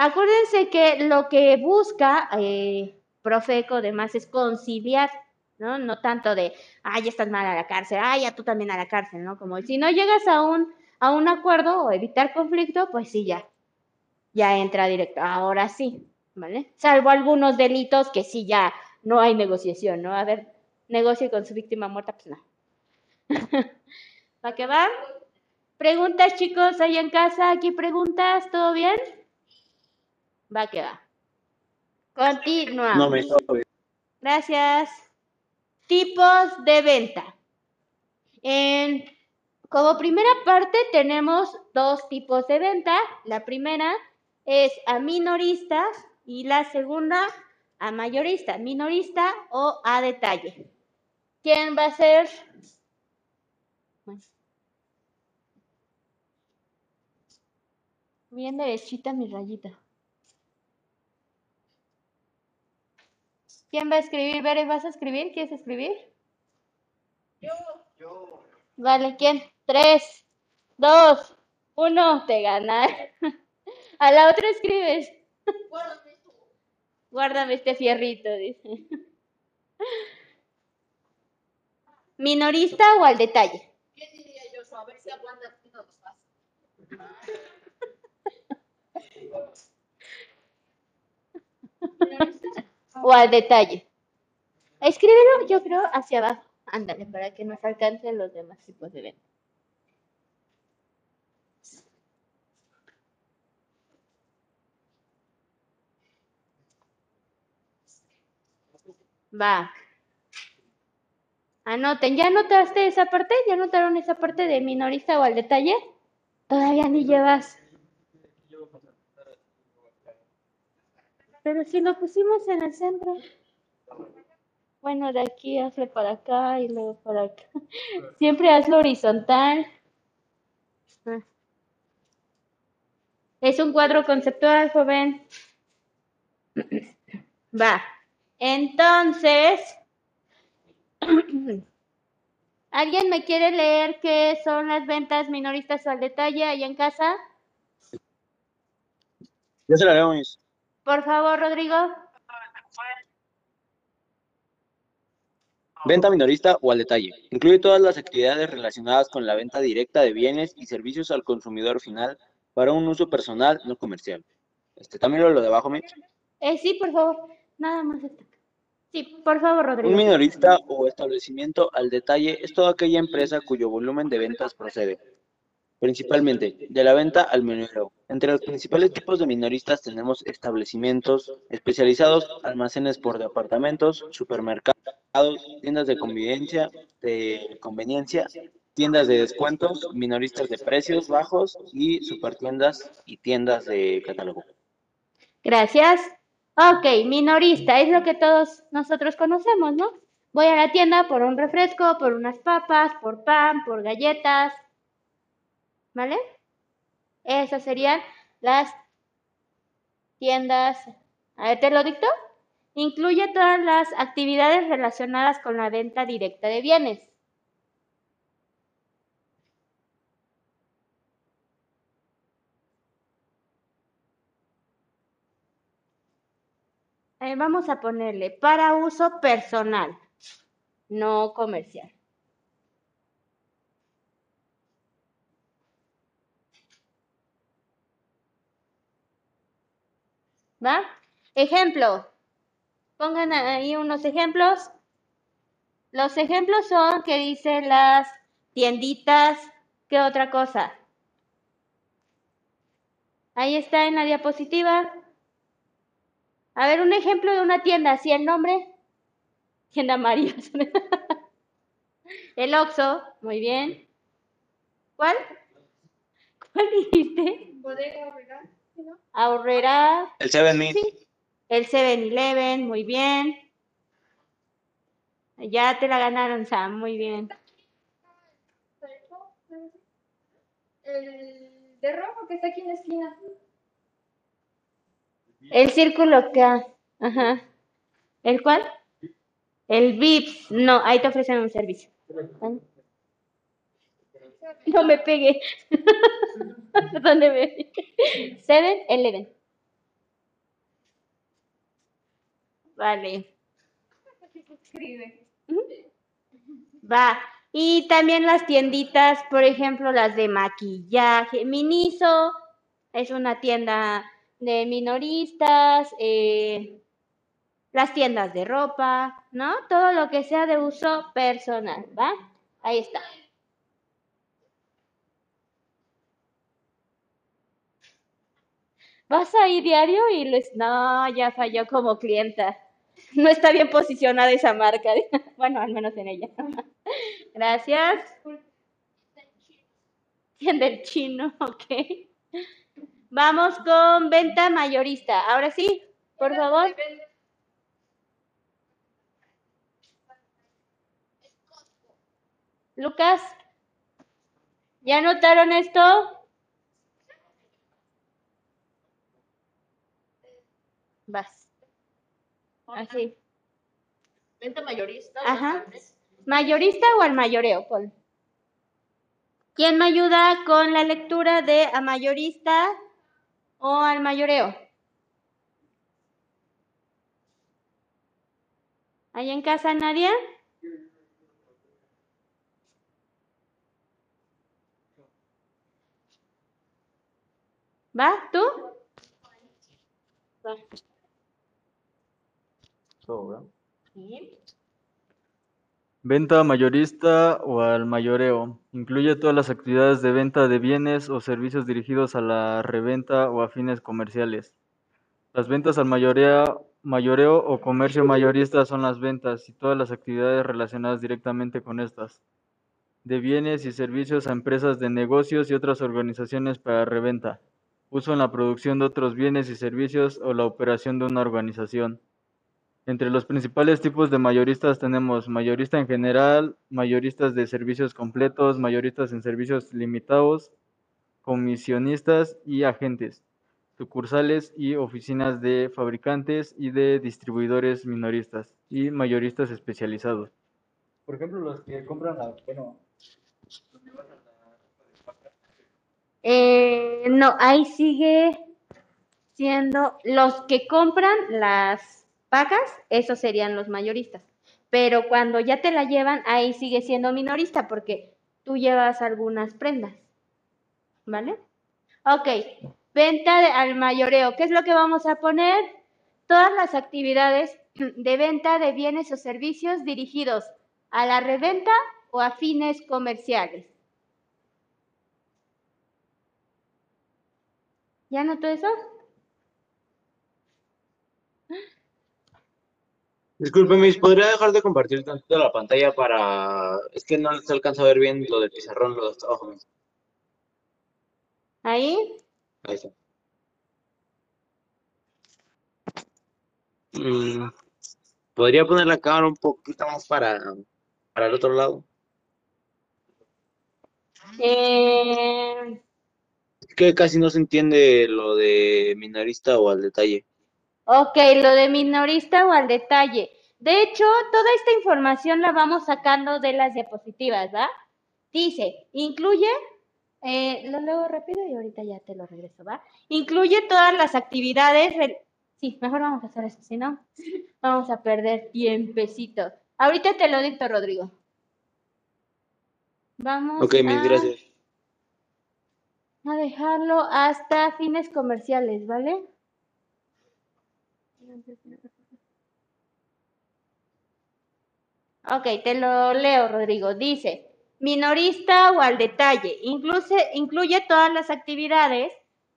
Acuérdense que lo que busca eh, Profeco además es conciliar, ¿no? No tanto de, ay, ya estás mal a la cárcel, ay, ya tú también a la cárcel, ¿no? Como si no llegas a un, a un acuerdo o evitar conflicto, pues sí, ya, ya entra directo. Ahora sí, ¿vale? Salvo algunos delitos que sí ya no hay negociación, ¿no? A ver, negocie con su víctima muerta, pues no. ¿Va que va? Preguntas, chicos, ahí en casa, aquí preguntas, ¿todo bien? Va que va. Continuamos. No me. Gracias. Tipos de venta. En, como primera parte tenemos dos tipos de venta. La primera es a minoristas y la segunda a mayorista. Minorista o a detalle. ¿Quién va a ser? Bien derechita mi rayita. ¿Quién va a escribir? Bere, ¿vas a escribir? ¿Quieres escribir? Yo. Vale, ¿quién? Tres, dos, uno, te ganar. A la otra escribes. Guárdame este fierrito, dice. ¿Minorista o al detalle? ¿Qué diría yo? A ver si aguanta uno los pasos. o al detalle. Escríbelo, yo creo, hacia abajo. Ándale, para que nos alcancen los demás tipos de ventas. Va. Anoten, ¿ya anotaste esa parte? ¿Ya anotaron esa parte de minorista o al detalle? Todavía ni llevas Pero si lo pusimos en el centro. Bueno, de aquí hazle para acá y luego para acá. Siempre hazlo horizontal. Es un cuadro conceptual, joven. Va. Entonces, ¿alguien me quiere leer qué son las ventas minoristas o al detalle ahí en casa? Ya se la leo, mis. Por favor, Rodrigo. Venta minorista o al detalle. Incluye todas las actividades relacionadas con la venta directa de bienes y servicios al consumidor final para un uso personal no comercial. Este, también lo, lo de abajo, mis. Eh, sí, por favor. Nada más. Sí, por favor, Rodrigo. Un minorista o establecimiento al detalle es toda aquella empresa cuyo volumen de ventas procede, principalmente, de la venta al menudeo. Entre los principales tipos de minoristas tenemos establecimientos especializados, almacenes por departamentos, supermercados, tiendas de conveniencia, de conveniencia, tiendas de descuentos, minoristas de precios bajos y supertiendas y tiendas de catálogo. Gracias. Ok, minorista, es lo que todos nosotros conocemos, ¿no? Voy a la tienda por un refresco, por unas papas, por pan, por galletas. ¿Vale? Esas serían las tiendas. A ver, ¿te lo dicto? Incluye todas las actividades relacionadas con la venta directa de bienes. Vamos a ponerle para uso personal, no comercial. ¿Va? Ejemplo. Pongan ahí unos ejemplos. Los ejemplos son que dicen las tienditas. ¿Qué otra cosa? Ahí está en la diapositiva. A ver, un ejemplo de una tienda, ¿sí el nombre? Tienda María. el Oxxo, muy bien. ¿Cuál? ¿Cuál dijiste? Bodega Aurrera. El 7 Sí. El 7-Eleven, muy bien. Ya te la ganaron, Sam, muy bien. El de rojo que está aquí en la esquina. El círculo que... Ajá. ¿El cuál? El VIPS. No, ahí te ofrecen un servicio. No me pegué. ¿Dónde me? Seven Eleven. Vale. Ujú. Va. Y también las tienditas, por ejemplo, las de maquillaje. Miniso es una tienda de minoristas, eh, las tiendas de ropa, ¿no? Todo lo que sea de uso personal, ¿va? Ahí está. Vas a ir diario y les, no, ya falló como clienta. No está bien posicionada esa marca. Bueno, al menos en ella. Gracias. Tienda del chino, ok. Vamos con venta mayorista. Ahora sí, por favor. Lucas, ¿ya notaron esto? Vas. Así. Venta mayorista. Ajá. ¿Mayorista o al mayoreo? Pon. ¿Quién me ayuda con la lectura de a mayorista o al mayoreo? ¿Ahí en casa nadie? ¿Va? ¿Tú? Va. Sí. Venta mayorista o al mayoreo. Incluye todas las actividades de venta de bienes o servicios dirigidos a la reventa o a fines comerciales. Las ventas al mayoreo, Mayoreo o comercio mayorista son las ventas y todas las actividades relacionadas directamente con estas, de bienes y servicios a empresas de negocios y otras organizaciones para reventa, uso en la producción de otros bienes y servicios o la operación de una organización. Entre los principales tipos de mayoristas tenemos mayorista en general, mayoristas de servicios completos, mayoristas en servicios limitados, comisionistas y agentes, sucursales y oficinas de fabricantes y de distribuidores minoristas y mayoristas especializados. Por ejemplo, los que compran la, bueno, Eh, no, ahí sigue siendo los que compran las vacas, esos serían los mayoristas. Pero cuando ya te la llevan, ahí sigue siendo minorista porque tú llevas algunas prendas. ¿Vale? Ok, venta de- al mayoreo. ¿Qué es lo que vamos a poner? Todas las actividades de venta de bienes o servicios dirigidos a la reventa o a fines comerciales. ¿Ya notó eso? Disculpe, Miss, ¿podría dejar de compartir tantito la pantalla para... Es que no se alcanza a ver bien lo del pizarrón, lo de hasta abajo. Ahí. Ahí está. Mm, ¿Podría poner la cámara un poquito más para, para el otro lado? Eh, Es que casi no se entiende lo de minorista o al detalle. Ok, lo de minorista o al detalle. De hecho, toda esta información la vamos sacando de las diapositivas, ¿va? Dice, incluye, eh, lo leo rápido y ahorita ya te lo regreso, ¿va? Incluye todas las actividades. Sí, mejor vamos a hacer eso, si no, vamos a perder tiempecito. Ahorita te lo dicto, Rodrigo. Vamos Ok, Miss, a- gracias. a dejarlo hasta fines comerciales, ¿vale? Ok, te lo leo, Rodrigo. Dice, minorista o al detalle, incluye, todas las actividades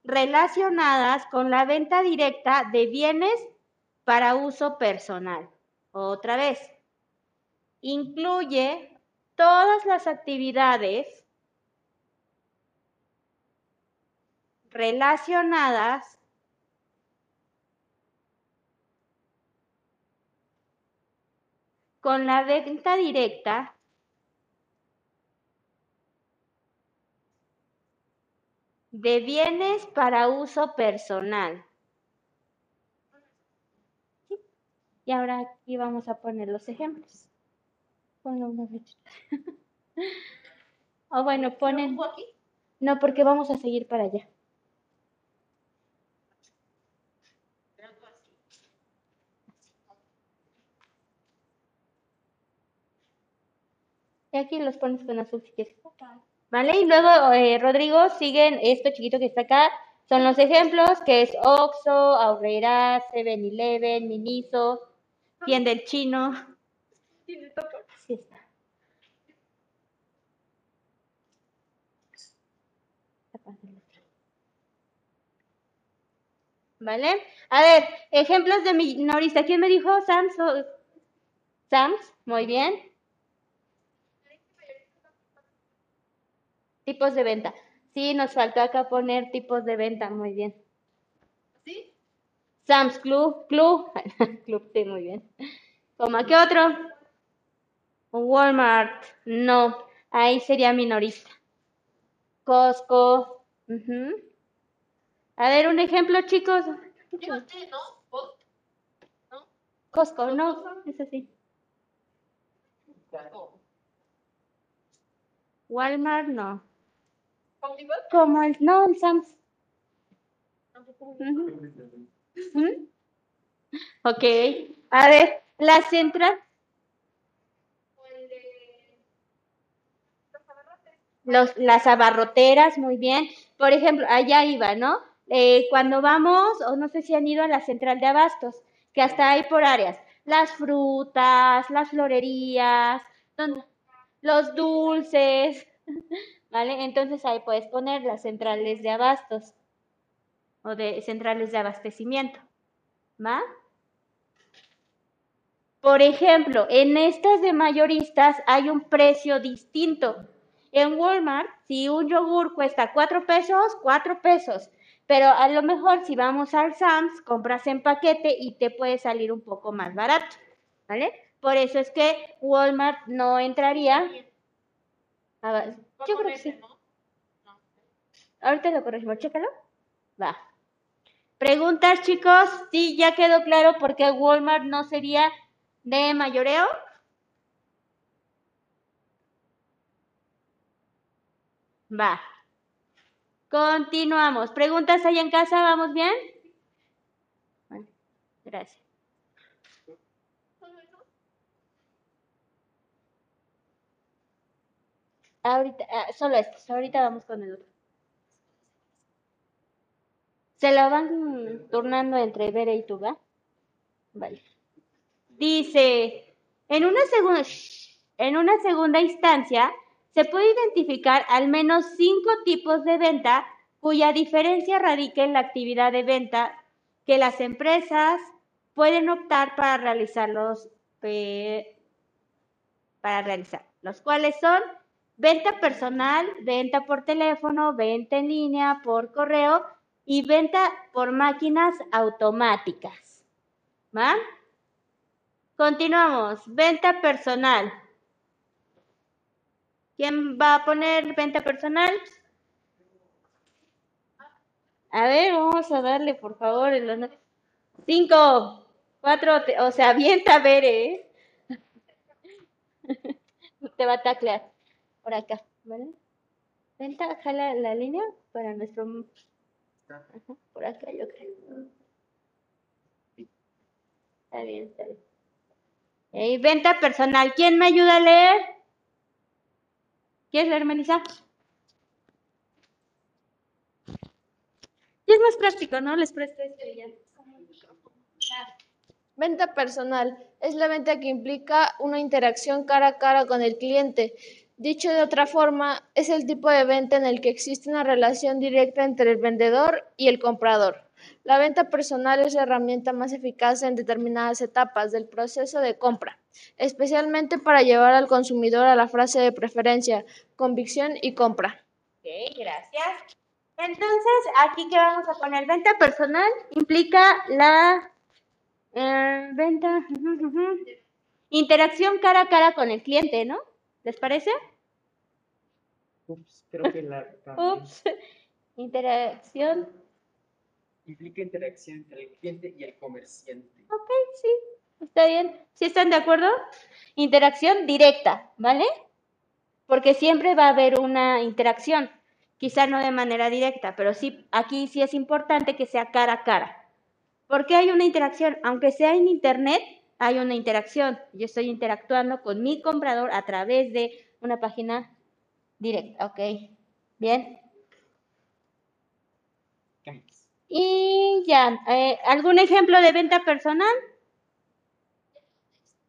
relacionadas con la venta directa de bienes para uso personal. Otra vez, incluye todas las actividades relacionadas con la venta directa de bienes para uso personal. ¿Sí? Y ahora aquí vamos a poner los ejemplos. Ponlo una flechita. O bueno, ponen... No, porque vamos a seguir para allá. Y aquí los pones con azul si quieres. ¿Vale? Y luego, eh, Rodrigo, siguen esto chiquito que está acá. Son los ejemplos, que es Oxxo, Aurrera, 7-Eleven, Miniso, Tienda del Chino. Sí está. ¿Vale? A ver, ejemplos de minorista. ¿Quién me dijo? Sams. Sams, muy bien. Tipos de venta. Sí, nos faltó acá poner tipos de venta. Muy bien. ¿Sí? Sam's Club, Club, Club, sí, muy bien. ¿Cómo qué otro? Walmart, no, ahí sería minorista. Costco. A ver, un ejemplo, chicos. Digo usted, ¿no? ¿Vos? Costco, no, es así. Walmart, no. Como el, no, el Sam's. Ujú. ¿Mm? Ok, a ver, la central, ¿O el de los las abarroteras, muy bien. Por ejemplo, allá iba, ¿no? Eh, cuando vamos, o no sé si han ido a la central de abastos, que hasta hay por áreas, las frutas, las florerías, donde- los dulces, ¿vale? Entonces ahí puedes poner las centrales de abastos o de centrales de abastecimiento, ¿va? Por ejemplo, en estas de mayoristas hay un precio distinto. En Walmart, si un yogur cuesta 4 pesos, 4 pesos. Pero a lo mejor si vamos al Sam's, compras en paquete y te puede salir un poco más barato. ¿Vale? Por eso es que Walmart no entraría. Yo creo que sí. Ahorita lo corregimos, chécalo. Va. Preguntas, chicos. Sí, ya quedó claro por qué Walmart no sería de mayoreo. Va. Continuamos. ¿Preguntas ahí en casa? ¿Vamos bien? Bueno, gracias. Ahorita, ah, solo esto. Ahorita vamos con el otro. Se lo van turnando entre Bere y Tuga. Vale. Dice, en una, segunda, en una segunda instancia, se puede identificar al menos cinco tipos de venta cuya diferencia radica en la actividad de venta que las empresas pueden optar para realizarlos para realizar, los cuales son venta personal, venta por teléfono, venta en línea, por correo y venta por máquinas automáticas. ¿Va? Continuamos. Venta personal. ¿Quién va a poner venta personal? A ver, vamos a darle, por favor, el Cinco, cuatro, o sea, avienta ver, ¿eh? Te va a taclear. Por acá, ¿vale? Venta, jala la línea para nuestro por acá yo creo. Está bien, está bien. venta personal. ¿Quién me ayuda a leer? ¿Quieres leer, Melissa? Y es más práctico, ¿no? Les presto este ya. Venta personal es la venta que implica una interacción cara a cara con el cliente Dicho de otra forma, es el tipo de venta en el que existe una relación directa entre el vendedor y el comprador. La venta personal es la herramienta más eficaz en determinadas etapas del proceso de compra, especialmente para llevar al consumidor a la frase de preferencia, convicción y compra. Ok, gracias. Entonces, aquí que vamos a poner venta personal implica la eh, venta, interacción cara a cara con el cliente, ¿no? ¿Les parece? Ups, creo que la Ups. Interacción. Implica interacción entre el cliente y el comerciante. Ok, sí. Está bien. ¿Sí están de acuerdo? Interacción directa, ¿vale? Porque siempre va a haber una interacción. Quizá no de manera directa, pero sí, aquí sí es importante que sea cara a cara. Porque hay una interacción, aunque sea en internet, hay una interacción. Yo estoy interactuando con mi comprador a través de una página directa. Ok, bien. Y ya, eh, ¿algún ejemplo de venta personal?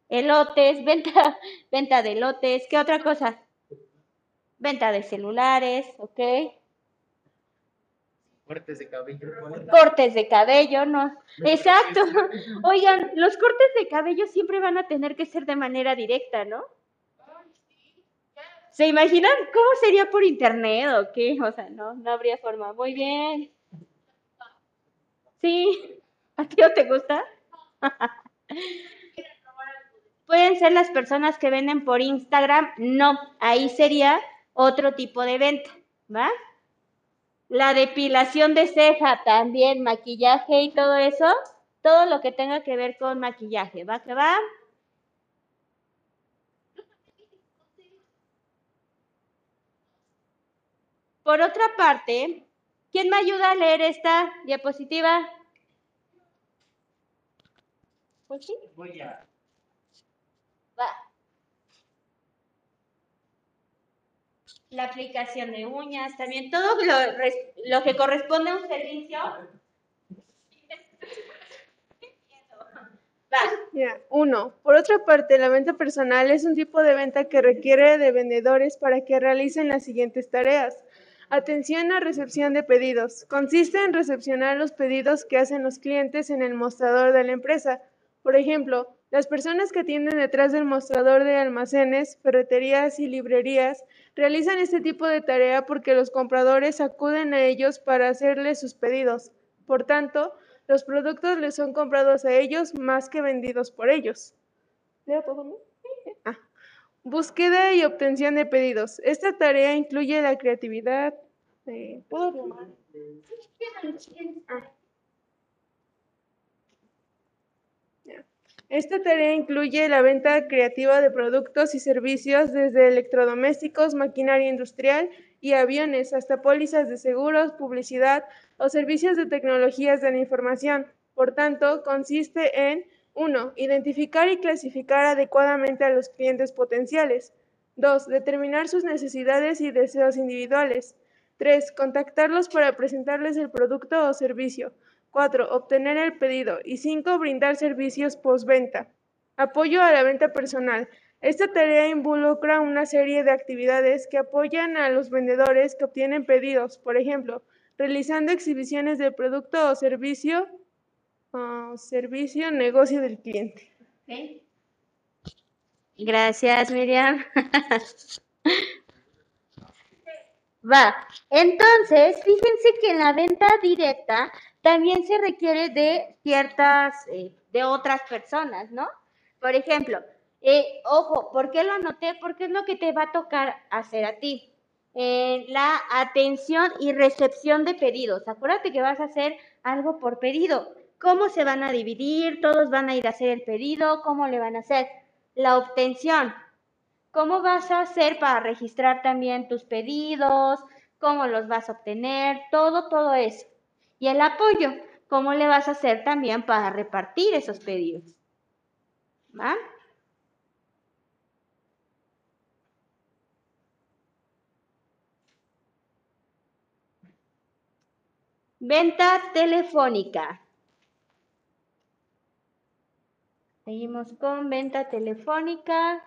Elotes, venta, venta de elotes, ¿qué otra cosa? Venta de celulares, ok. Cortes de cabello. Cortes de cabello, no. Exacto. Oigan, los cortes de cabello siempre van a tener que ser de manera directa, ¿no? ¿Se imaginan cómo sería por internet o qué? O sea, no, no habría forma. Muy bien. Sí. ¿A ti no te gusta? Pueden ser las personas que venden por Instagram. No, ahí sería otro tipo de venta, ¿va? La depilación de ceja también, maquillaje y todo eso, todo lo que tenga que ver con maquillaje, ¿va que va? Por otra parte, ¿quién me ayuda a leer esta diapositiva? Pues sí. Voy a. Va. la aplicación de uñas, también todo lo, lo que corresponde a un servicio. uno. Por otra parte, la venta personal es un tipo de venta que requiere de vendedores para que realicen las siguientes tareas. Atención a recepción de pedidos. Consiste en recepcionar los pedidos que hacen los clientes en el mostrador de la empresa. Por ejemplo, Las personas que atienden detrás del mostrador de almacenes, ferreterías y librerías realizan este tipo de tarea porque los compradores acuden a ellos para hacerles sus pedidos. Por tanto, los productos les son comprados a ellos más que vendidos por ellos. Ah. Búsqueda y obtención de pedidos. Esta tarea incluye la creatividad. Eh, ¿Puedo. Esta tarea incluye la venta creativa de productos y servicios desde electrodomésticos, maquinaria industrial y aviones hasta pólizas de seguros, publicidad o servicios de tecnologías de la información. Por tanto, consiste en 1. Identificar y clasificar adecuadamente a los clientes potenciales. 2. Determinar sus necesidades y deseos individuales. 3. Contactarlos para presentarles el producto o servicio. 4. Obtener el pedido. Y 5. Brindar servicios postventa. Apoyo a la venta personal. Esta tarea involucra una serie de actividades que apoyan a los vendedores que obtienen pedidos, por ejemplo, realizando exhibiciones del producto o servicio, o servicio, negocio del cliente. Gracias, Miriam. Va. Entonces, fíjense que en la venta directa también se requiere de ciertas, eh, de otras personas, ¿no? Por ejemplo, eh, ojo, ¿por qué lo anoté? Porque es lo que te va a tocar hacer a ti. La atención y recepción de pedidos. Acuérdate que vas a hacer algo por pedido. ¿Cómo se van a dividir? Todos van a ir a hacer el pedido. ¿Cómo le van a hacer? La obtención. ¿Cómo vas a hacer para registrar también tus pedidos? ¿Cómo los vas a obtener? Todo, todo eso. Y el apoyo. ¿Cómo le vas a hacer también para repartir esos pedidos? ¿Va? Venta telefónica. Seguimos con venta telefónica.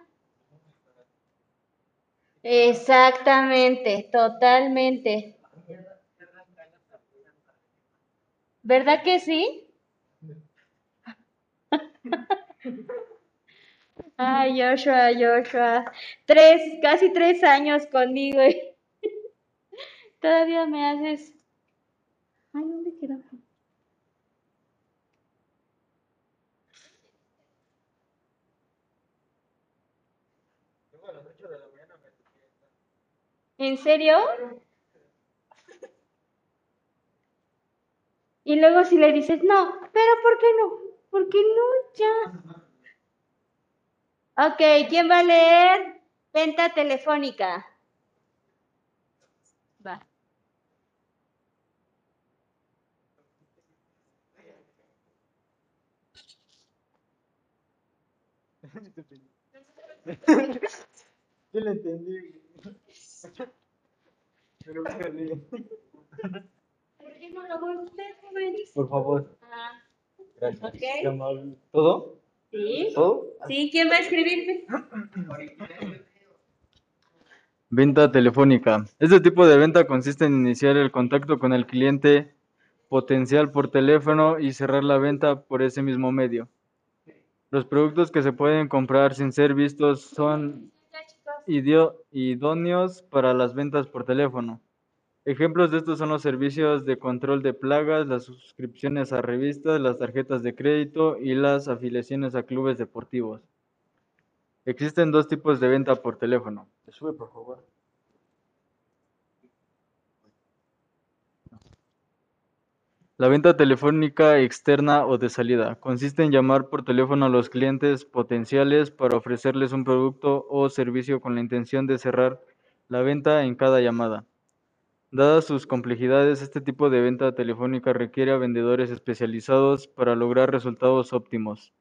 Exactamente, totalmente. ¿Verdad que sí? Ay, Joshua, Joshua. Tres, casi tres años conmigo. y Todavía me haces. Ay, ¿dónde? ¿En serio? Y luego si le dices, no, pero ¿por qué no? ¿Por qué no? Ya. Ok, ¿quién va a leer? Venta telefónica. Va. Yo lo entendí. ¿Por qué no lo usted? Por favor. Ah, Gracias. ¿Todo? ¿Sí? ¿Todo? ¿Sí? ¿Quién va a escribir? Venta telefónica. Este tipo de venta consiste en iniciar el contacto con el cliente potencial por teléfono y cerrar la venta por ese mismo medio. Los productos que se pueden comprar sin ser vistos son idóneos para las ventas por teléfono. Ejemplos de estos son los servicios de control de plagas, las suscripciones a revistas, las tarjetas de crédito y las afiliaciones a clubes deportivos. Existen dos tipos de venta por teléfono. La venta telefónica externa o de salida consiste en llamar por teléfono a los clientes potenciales para ofrecerles un producto o servicio con la intención de cerrar la venta en cada llamada. Dadas sus complejidades, este tipo de venta telefónica requiere a vendedores especializados para lograr resultados óptimos.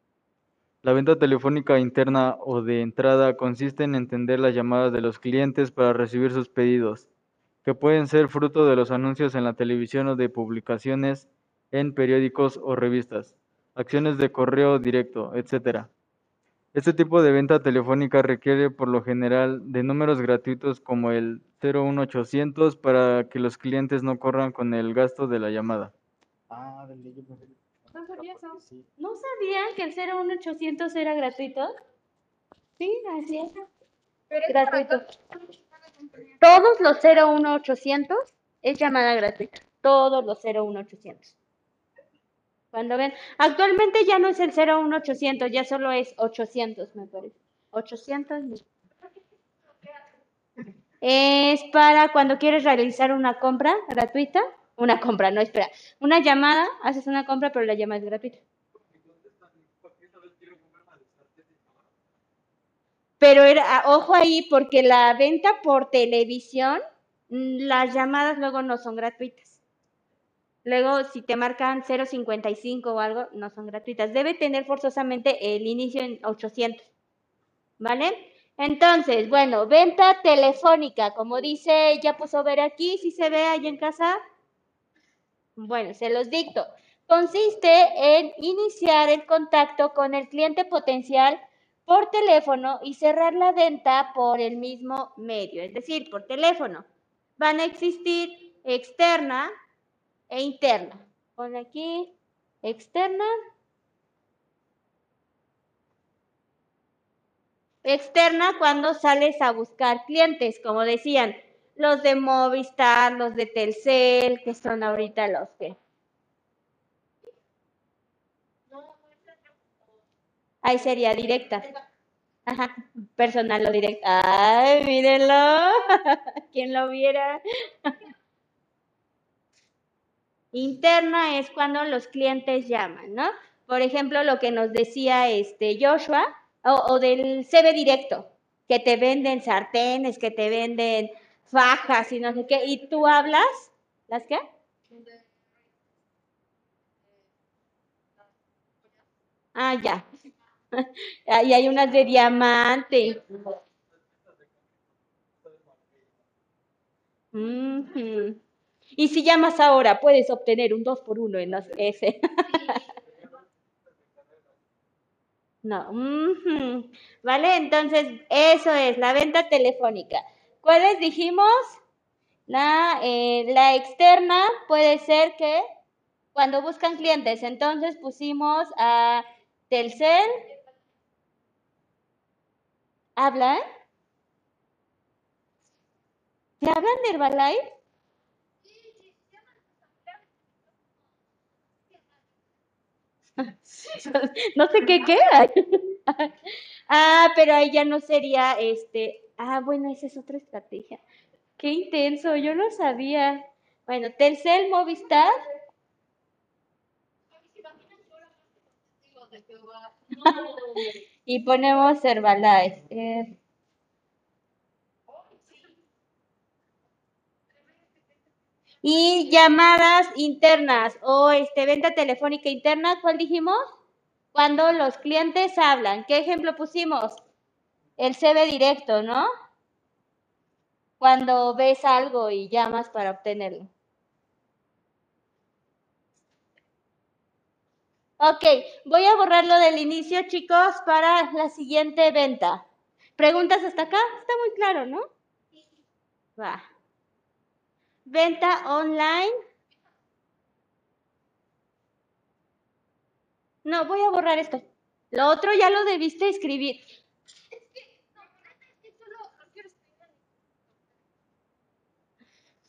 La venta telefónica interna o de entrada consiste en entender las llamadas de los clientes para recibir sus pedidos, que pueden ser fruto de los anuncios en la televisión o de publicaciones en periódicos o revistas, acciones de correo directo, etc. Este tipo de venta telefónica requiere por lo general de números gratuitos como el 01800 para que los clientes no corran con el gasto de la llamada. No sabía eso. ¿No sabían que el 01800 era gratuito? Sí, así es. Pero es para Gratuito. Todos los 01800 es llamada gratuita. Todos los 01800. Cuando ven, actualmente ya no es el 01800, ya solo es 800, me parece. 800. no. Es para cuando quieres realizar una compra gratuita. Una compra, no, espera. Una llamada, haces una compra, pero la llamada es gratuita. Pero era, ah, ojo ahí, porque la venta por televisión, mm, las llamadas luego no son gratuitas. Luego, si te marcan 0.55 o algo, no son gratuitas. Debe tener forzosamente el inicio en 800. ¿Vale? Entonces, bueno, venta telefónica, como dice, ya puso ver aquí, si se ve ahí en casa. Bueno, se los dicto. Consiste en iniciar el contacto con el cliente potencial por teléfono y cerrar la venta por el mismo medio, es decir, por teléfono. Van a existir externa e interna. Pon aquí externa. Externa cuando sales a buscar clientes, como decían, los de Movistar, los de Telcel, que son ahorita los que. Ahí sería directa. Ajá, personal o directa. Ay, mírenlo. ¿Quién lo viera? Interna es cuando los clientes llaman, ¿no? Por ejemplo, lo que nos decía este Joshua, o, o del CB directo, que te venden sartenes, que te venden fajas y no sé qué, y tú hablas, ¿las qué? Ah, ya. Ahí hay unas de diamante. Y si llamas ahora, puedes obtener un 2 por 1 en las S. No. ¿Vale? Entonces, eso es la venta telefónica. ¿Cuáles dijimos? La, eh, la externa puede ser que cuando buscan clientes, entonces pusimos a Telcel. ¿Hablan? ¿Te hablan de Herbalife? No sé qué queda. Ah, pero ahí ya no sería este. Ah, bueno, esa es otra estrategia. Qué intenso, yo no sabía. Bueno, Telcel, Movistar. Y ponemos Herbalife. Eh, Y llamadas internas o este, venta telefónica interna, ¿cuál dijimos? Cuando los clientes hablan. ¿Qué ejemplo pusimos? El CB directo, ¿no? Cuando ves algo y llamas para obtenerlo. Ok, voy a borrarlo del inicio, chicos, para la siguiente venta. ¿Preguntas hasta acá? Está muy claro, ¿no? Va. Venta online. No, voy a borrar esto. Lo otro ya lo debiste escribir.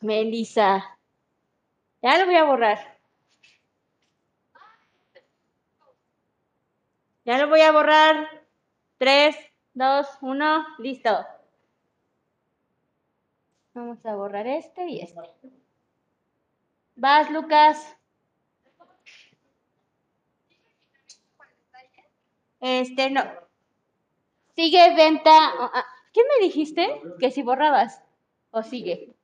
Melissa. Ya lo voy a borrar. Ya lo voy a borrar. Tres, dos, uno, listo. Vamos a borrar este y este. Vas, Lucas. Este, no. Sigue venta. ah, ¿Qué me dijiste? Que si borrabas. ¿O sigue?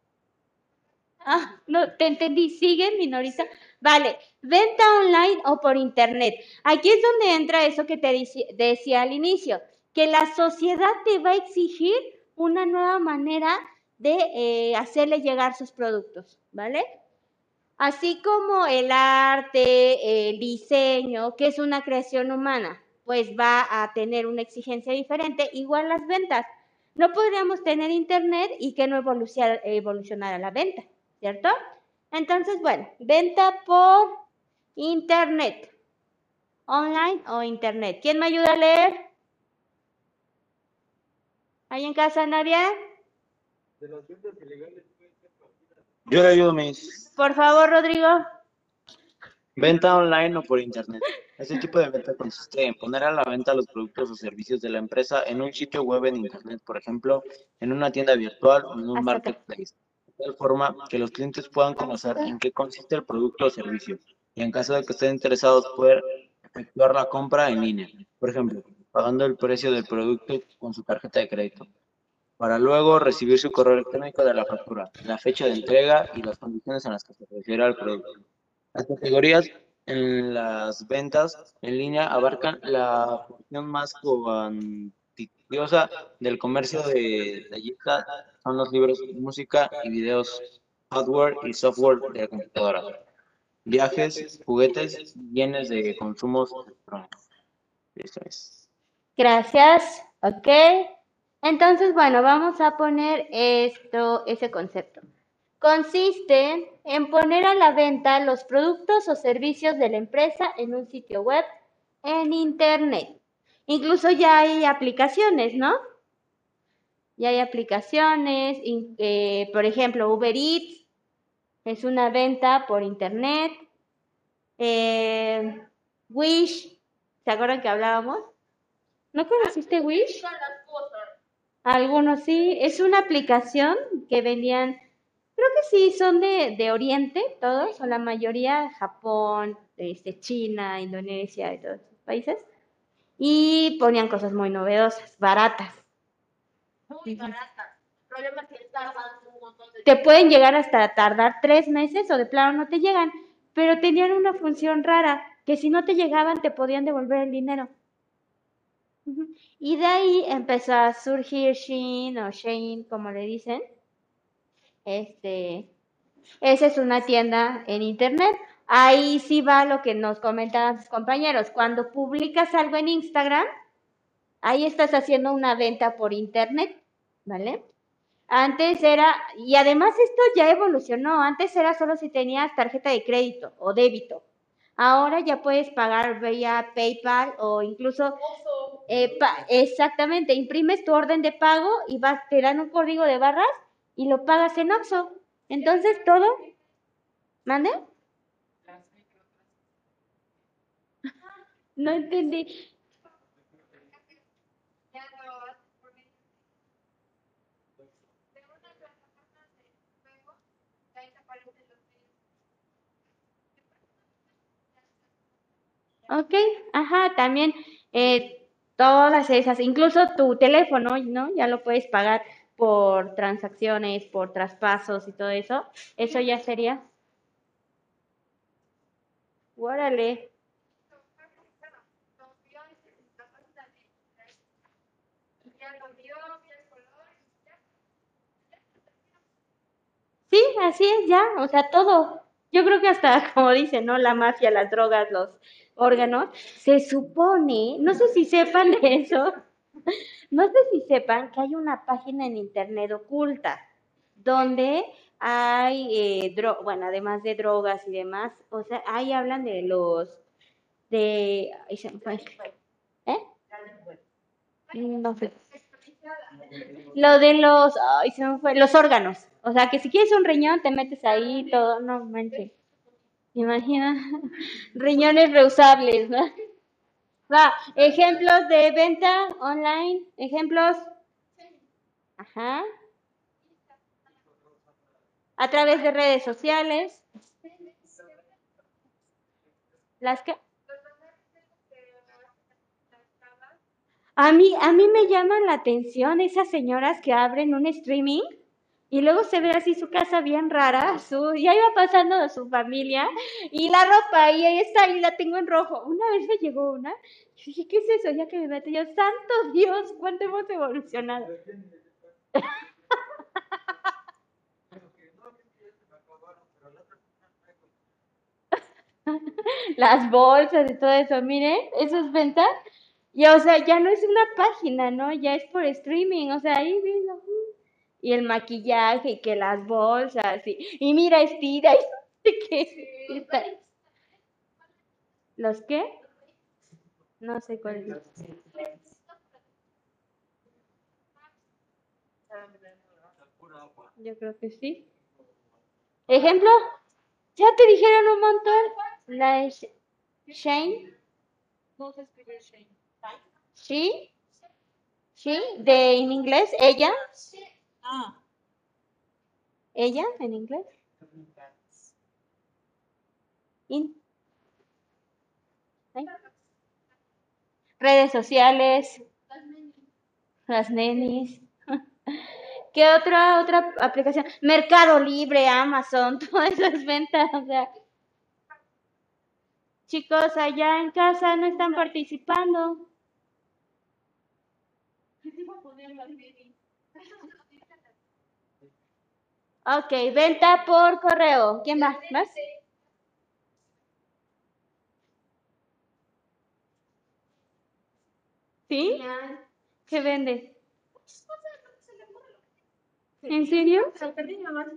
Ah, no, te entendí. Sigue, minorista. Vale, venta online o por internet. Aquí es donde entra eso que te decía al inicio, que la sociedad te va a exigir una nueva manera de eh, hacerle llegar sus productos, ¿vale? Así como el arte, el diseño, que es una creación humana, pues va a tener una exigencia diferente, igual las ventas. No podríamos tener internet y que no evoluciona- evolucionara la venta, ¿cierto? Entonces, bueno, venta por internet. online o internet. ¿Quién me ayuda a leer? ¿Hay en casa nadie? Yo le ayudo, mis. Por favor, Rodrigo. Venta online o por internet. Este tipo de venta consiste en poner a la venta los productos o servicios de la empresa en un sitio web en internet, por ejemplo, en una tienda virtual o en un marketplace, tal forma que los clientes puedan conocer en qué consiste el producto o servicio y en caso de que estén interesados poder efectuar la compra en línea, por ejemplo, pagando el precio del producto con su tarjeta de crédito, para luego recibir su correo electrónico de la factura, la fecha de entrega y las condiciones en las que se refiere al producto. Las categorías en las ventas en línea abarcan la función más del comercio de detallista, son los libros, música y videos, hardware y software de computadora, viajes, juguetes, bienes de consumos electrónicos. Listo es. Gracias. Ok. Entonces, bueno, vamos a poner esto, ese concepto. Consiste en poner a la venta los productos o servicios de la empresa en un sitio web en Internet. Incluso ya hay aplicaciones, ¿no? Ya hay aplicaciones, eh, por ejemplo, Uber Eats es una venta por Internet. Eh, Wish, ¿se acuerdan que hablábamos? ¿No conociste Wish? Algunos sí, es una aplicación que vendían, creo que sí, son de, de Oriente, todos, o la mayoría, Japón, este, China, Indonesia y todos esos países, y ponían cosas muy novedosas, baratas. Muy barata. El problema es que tardan un montón de Te pueden llegar hasta tardar tres meses o de plano no te llegan, pero tenían una función rara, que si no te llegaban te podían devolver el dinero. Y de ahí empezó a surgir Shein o Shein, como le dicen. Este, esa es una tienda en internet. Ahí sí va lo que nos comentaban sus compañeros. Cuando publicas algo en Instagram, ahí estás haciendo una venta por internet, ¿vale? Antes era, y además esto ya evolucionó, antes era solo si tenías tarjeta de crédito o débito. Ahora ya puedes pagar vía PayPal o incluso, eh, exactamente, imprimes tu orden de pago y vas, te dan un código de barras y lo pagas en Oxxo. Entonces todo, ¿mande? No entendí. Ok, ajá, también eh, todas esas, incluso tu teléfono, ¿no? Ya lo puedes pagar por transacciones, por traspasos y todo eso. Eso ya sería. Órale. Sí, así es ya, o sea, todo. Yo creo que hasta, como dicen, ¿no? La mafia, las drogas, los órganos. Se supone, no sé si sepan de eso, no sé si sepan que hay una página en internet oculta donde hay, eh, dro- bueno, además de drogas y demás, o sea, ahí hablan de los, de. ¿eh? No sé. Lo de los, ay, se me fue, los órganos. O sea, que si quieres un riñón, te metes ahí todo, no manches. Imagina, riñones reusables, ¿no? Va, ejemplos de venta online, ejemplos. Ajá. A través de redes sociales. Las que a mí a mí me llaman la atención esas señoras que abren un streaming y luego se ve así su casa bien rara, su ya iba pasando a su familia y la ropa y ahí está y la tengo en rojo. Una vez me llegó una, yo dije, ¿qué es eso? Ya que me meto yo, santo Dios, cuánto hemos evolucionado. Las bolsas y todo eso, miren, eso es venta. Y o sea, ya no es una página, ¿no? Ya es por streaming, o sea, ahí mismo. Y el maquillaje, y que las bolsas, y, y mira, estira, y. Está- ¿Los qué? No sé cuál es. Yo creo que sí. Ejemplo, ya te dijeron un montón. La de Sh- Shane. No se escribe Shane. Sí. Sí. De en inglés, ella. Ah. Ella en inglés. In-. Redes sociales. Las nenis. ¿Qué otra otra aplicación? Mercado Libre, Amazon, todas esas ventas, o sea. Chicos, allá en casa no están participando. Ok, venta por correo. ¿Quién más? ¿Más? ¿Sí? ¿Qué vende? ¿En serio?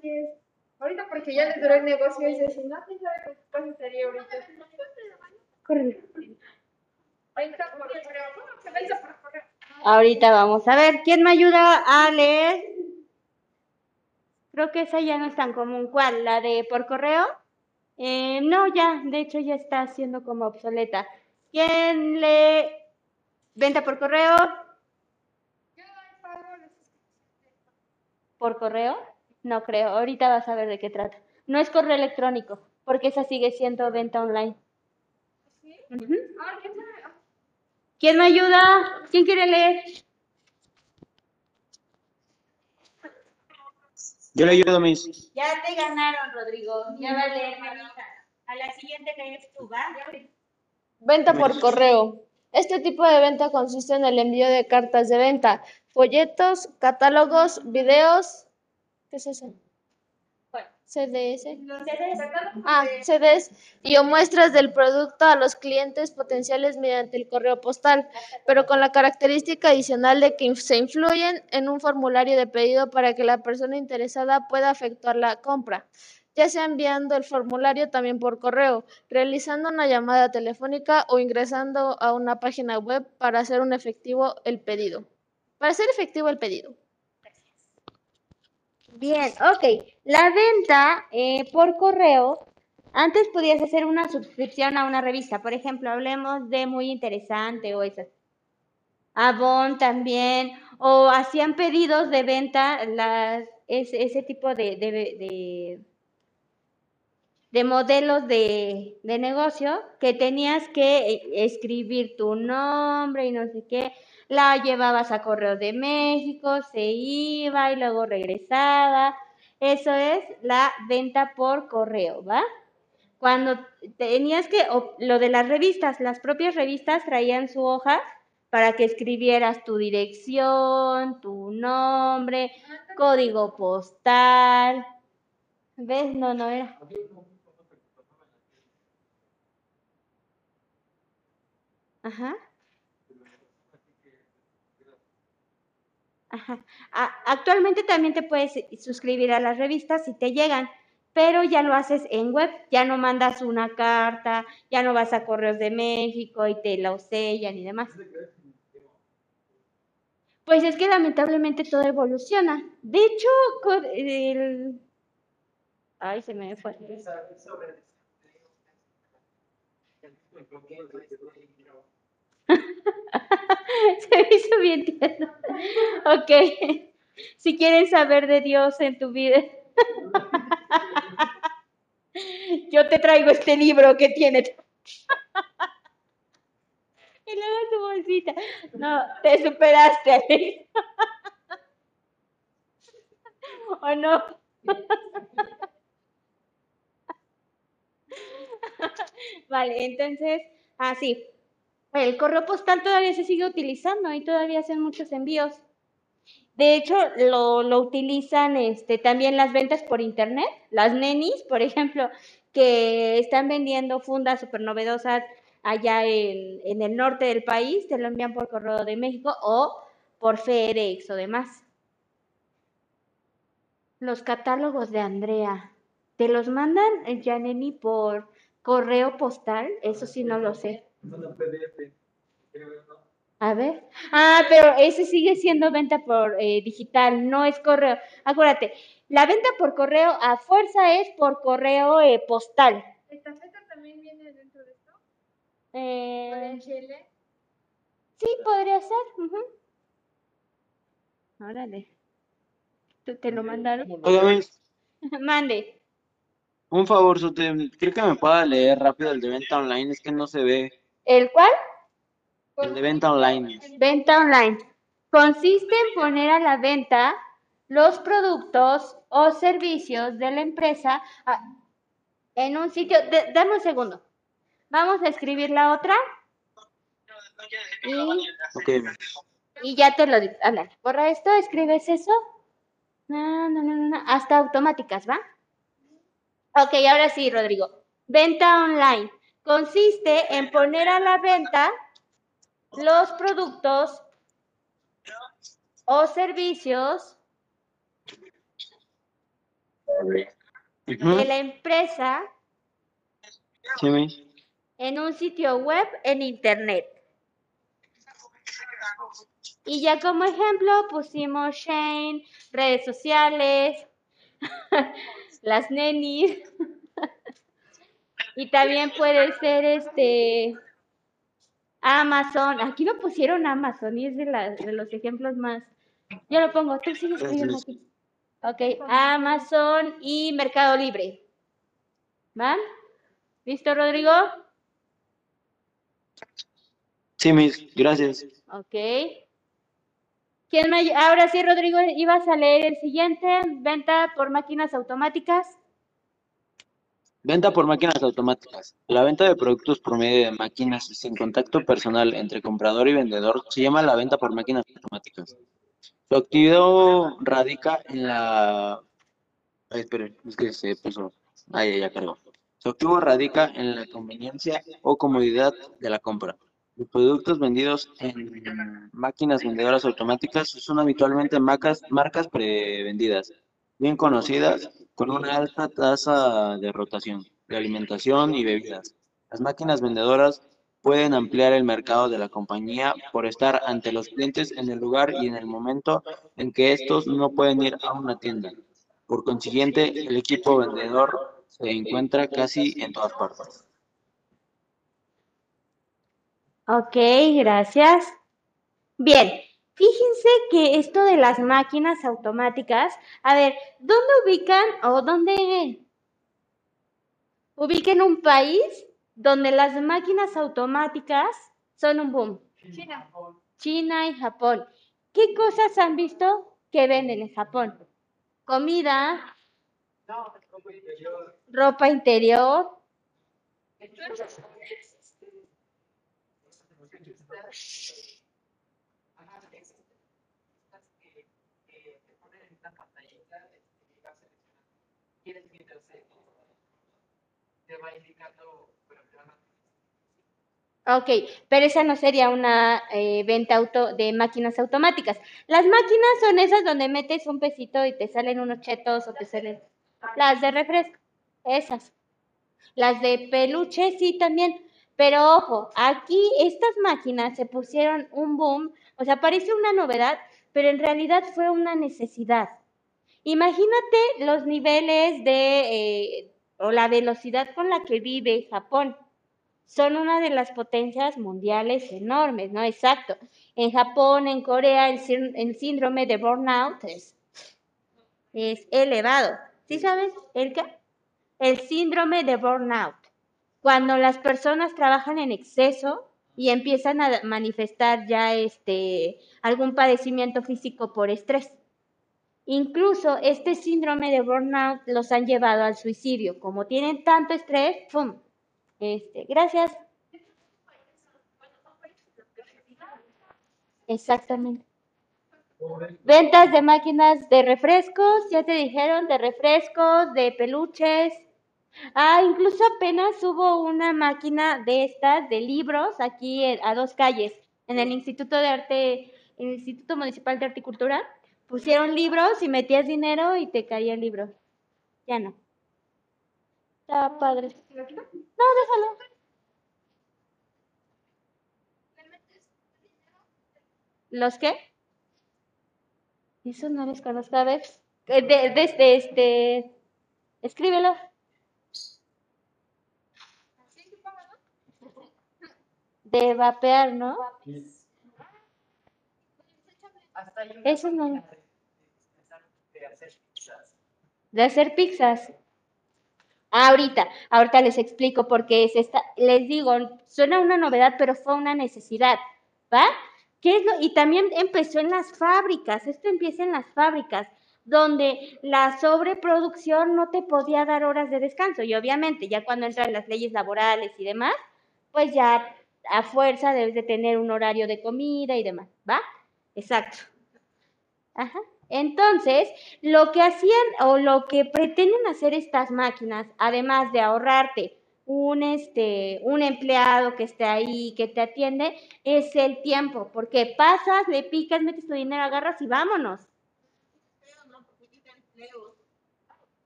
Que. Ahorita porque ya les duró el negocio y dice, no, quién sabe qué cosa estaría ahorita. Córrele. Ahorita por correo. ¿Cómo se vence por correo? Ahorita vamos a ver. ¿Quién me ayuda a leer? Creo que esa ya no es tan común. ¿Cuál? ¿La de por correo? Eh, no, ya. De hecho, ya está siendo como obsoleta. ¿Quién lee venta por correo? ¿Por correo? No creo. Ahorita vas a ver de qué trata. No es correo electrónico, porque esa sigue siendo venta online. Ujú. Ah, ¿quién sabe? Ah, ¿Quién me ayuda? ¿Quién quiere leer? Yo le ayudo, Miss. Ya te ganaron, Rodrigo. Ya va a leer Marisa. A la siguiente que eres tú, ¿va? Venta por correo. Este tipo de venta consiste en el envío de cartas de venta, folletos, catálogos, videos. ¿Qué es eso? CDS. Ah, CDs y o muestras del producto a los clientes potenciales mediante el correo postal, pero con la característica adicional de que se influyen en un formulario de pedido para que la persona interesada pueda efectuar la compra, ya sea enviando el formulario también por correo, realizando una llamada telefónica o ingresando a una página web para hacer un efectivo el pedido. Para hacer efectivo el pedido. Bien, ok. La venta eh, por correo, antes podías hacer una suscripción a una revista. Por ejemplo, hablemos de Muy Interesante o esas. Avon también. O hacían pedidos de venta las, ese, tipo de, de, de, de modelos de, de negocio que tenías que eh, escribir tu nombre y no sé qué. La llevabas a Correo de México, se iba y luego regresaba. Eso es la venta por correo, ¿va? Cuando tenías que, lo de las revistas, las propias revistas traían su hoja para que escribieras tu dirección, tu nombre, código postal. ¿Ves? No, no era. Ajá. Actualmente también te puedes suscribir a las revistas si te llegan, pero ya lo haces en web, ya no mandas una carta, ya no vas a Correos de México y te la sellan y demás. Pues es que lamentablemente todo evoluciona. De hecho, el... Ay, se me fue. Se hizo bien tierno. Ok. Si quieren saber de Dios en tu vida, yo te traigo este libro que tiene. Y luego tu bolsita. No, te superaste. ¿O no? Vale, entonces, así. El correo postal todavía se sigue utilizando y todavía hacen muchos envíos. De hecho, lo, utilizan este, también las ventas por internet, las nenis, por ejemplo, que están vendiendo fundas súper novedosas allá en, en el norte del país, te lo envían por correo de México o por FedEx o demás. Los catálogos de Andrea, ¿te los mandan, Janeni, por correo postal? Eso sí no lo sé. A ver. Ah, pero ese sigue siendo venta por eh, digital, no es correo. Acuérdate, la venta por correo a fuerza es por correo eh, postal. ¿Estafeta también viene dentro de esto? Eh, DHL? sí, podría ser. ujú. Órale. ¿Te, te lo mandaron? Mande. un favor, Sote, ¿cree que me pueda leer rápido el de venta online? Es que no se ve. ¿El cuál? El de venta online. Venta online. Consiste en poner a la venta los productos o servicios de la empresa en un sitio. de- dame un segundo. Vamos a escribir la otra. Y, ya te lo digo. Borra esto, escribes eso. No, no, no, no, Hasta automáticas, ¿va? Ok, ahora sí, Rodrigo. Venta online. Consiste en poner a la venta los productos o servicios de la empresa en un sitio web en internet. Y ya como ejemplo pusimos Shane, redes sociales, las nenis. Y también puede ser este Amazon. Aquí no pusieron Amazon y es de, la- de los ejemplos más. Yo lo pongo, tú sigues escribiendo aquí. Ok, Amazon y Mercado Libre. ¿Van? ¿Listo, Rodrigo? Sí, Miss, gracias. Ok. ¿Quién me Ahora sí, Rodrigo, ibas a leer el siguiente. Venta por máquinas automáticas. Venta por máquinas automáticas. La venta de productos por medio de máquinas sin contacto personal entre comprador y vendedor se llama la venta por máquinas automáticas. Su actividad radica en la... Esperen, es que se puso... Ya, ya cargó. Su activo radica en la conveniencia o comodidad de la compra. Los productos vendidos en máquinas vendedoras automáticas son habitualmente marcas, marcas prevendidas, bien conocidas, con una alta tasa de rotación, de alimentación y bebidas. Las máquinas vendedoras pueden ampliar el mercado de la compañía por estar ante los clientes en el lugar y en el momento en que estos no pueden ir a una tienda. Por consiguiente, el equipo vendedor se encuentra casi en todas partes. Ok, gracias. Bien, fíjense que esto de las máquinas automáticas, a ver, ¿dónde ubican o dónde ubiquen un país donde las máquinas automáticas son un boom? China. China y Japón. ¿Qué cosas han visto que venden en Japón? Comida, ropa interior. Ok, pero esa no sería una eh, venta auto de máquinas automáticas. Las máquinas son esas donde metes un pesito y te salen unos chetos o te salen las de refresco, esas. Las de peluche sí también, pero ojo, aquí estas máquinas se pusieron un boom, o sea, parece una novedad, pero en realidad fue una necesidad. Imagínate los niveles de, eh, o la velocidad con la que vive Japón. Son una de las potencias mundiales enormes, ¿no? Exacto. En Japón, en Corea, el, el síndrome de burnout es, es elevado. ¿Sí sabes, Elka? El síndrome de burnout. Cuando las personas trabajan en exceso y empiezan a manifestar ya este, algún padecimiento físico por estrés. Incluso este síndrome de burnout los han llevado al suicidio. Como tienen tanto estrés, ¡pum! Este, gracias. Exactamente. Ventas de máquinas de refrescos, ya te dijeron, de refrescos, de peluches. Ah, incluso apenas hubo una máquina de estas, de libros, aquí a dos calles, en el Instituto de Arte, el Instituto Municipal de Arte y Cultura. Pusieron libros y metías dinero y te caía el libro. Ya no. Está padre. No, déjalo. ¿Los qué? Eso no les conozco. A ver, eh, de, de este, escríbelo. De vapear, ¿no? Una Eso no. de- hacer pizzas. De hacer pizzas. Ah, ahorita, ahorita les explico porque es esta, les digo, suena una novedad, pero fue una necesidad, ¿va? ¿Qué es lo? Y también empezó en las fábricas, esto empieza en las fábricas, donde la sobreproducción no te podía dar horas de descanso. Y obviamente, ya cuando entran las leyes laborales y demás, pues ya a fuerza debes de tener un horario de comida y demás, ¿va? Exacto. Ajá. Entonces, lo que hacían o lo que pretenden hacer estas máquinas, además de ahorrarte un, este, un empleado que esté ahí, que te atiende, es el tiempo, porque pasas, le picas, metes tu dinero, agarras y vámonos.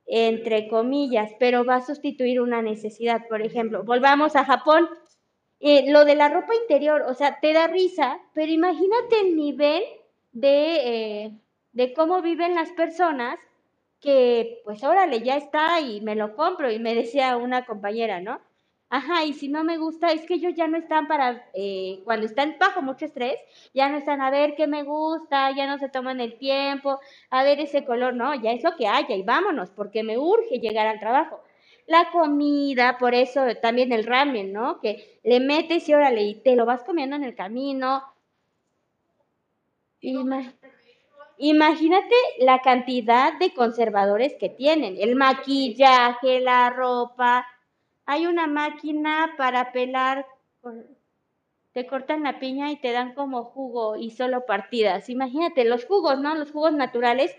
Entre comillas, pero va a sustituir una necesidad, por ejemplo. Volvamos a Japón. Eh, lo de la ropa interior, o sea, te da risa, pero imagínate el nivel de, eh, de cómo viven las personas que, pues órale, ya está y me lo compro. Y me decía una compañera, ¿no? Ajá, y si no me gusta, es que ellos ya no están para, eh, cuando están bajo mucho estrés, ya no están a ver qué me gusta, ya no se toman el tiempo, a ver ese color, no, ya es lo que haya y vámonos, porque me urge llegar al trabajo. La comida, por eso también el ramen, ¿no? Que le metes y órale, y te lo vas comiendo en el camino. Ima- Imagínate la cantidad de conservadores que tienen, el maquillaje, la ropa. Hay una máquina para pelar, te cortan la piña y te dan como jugo y solo partidas. Imagínate los jugos, ¿no? Los jugos naturales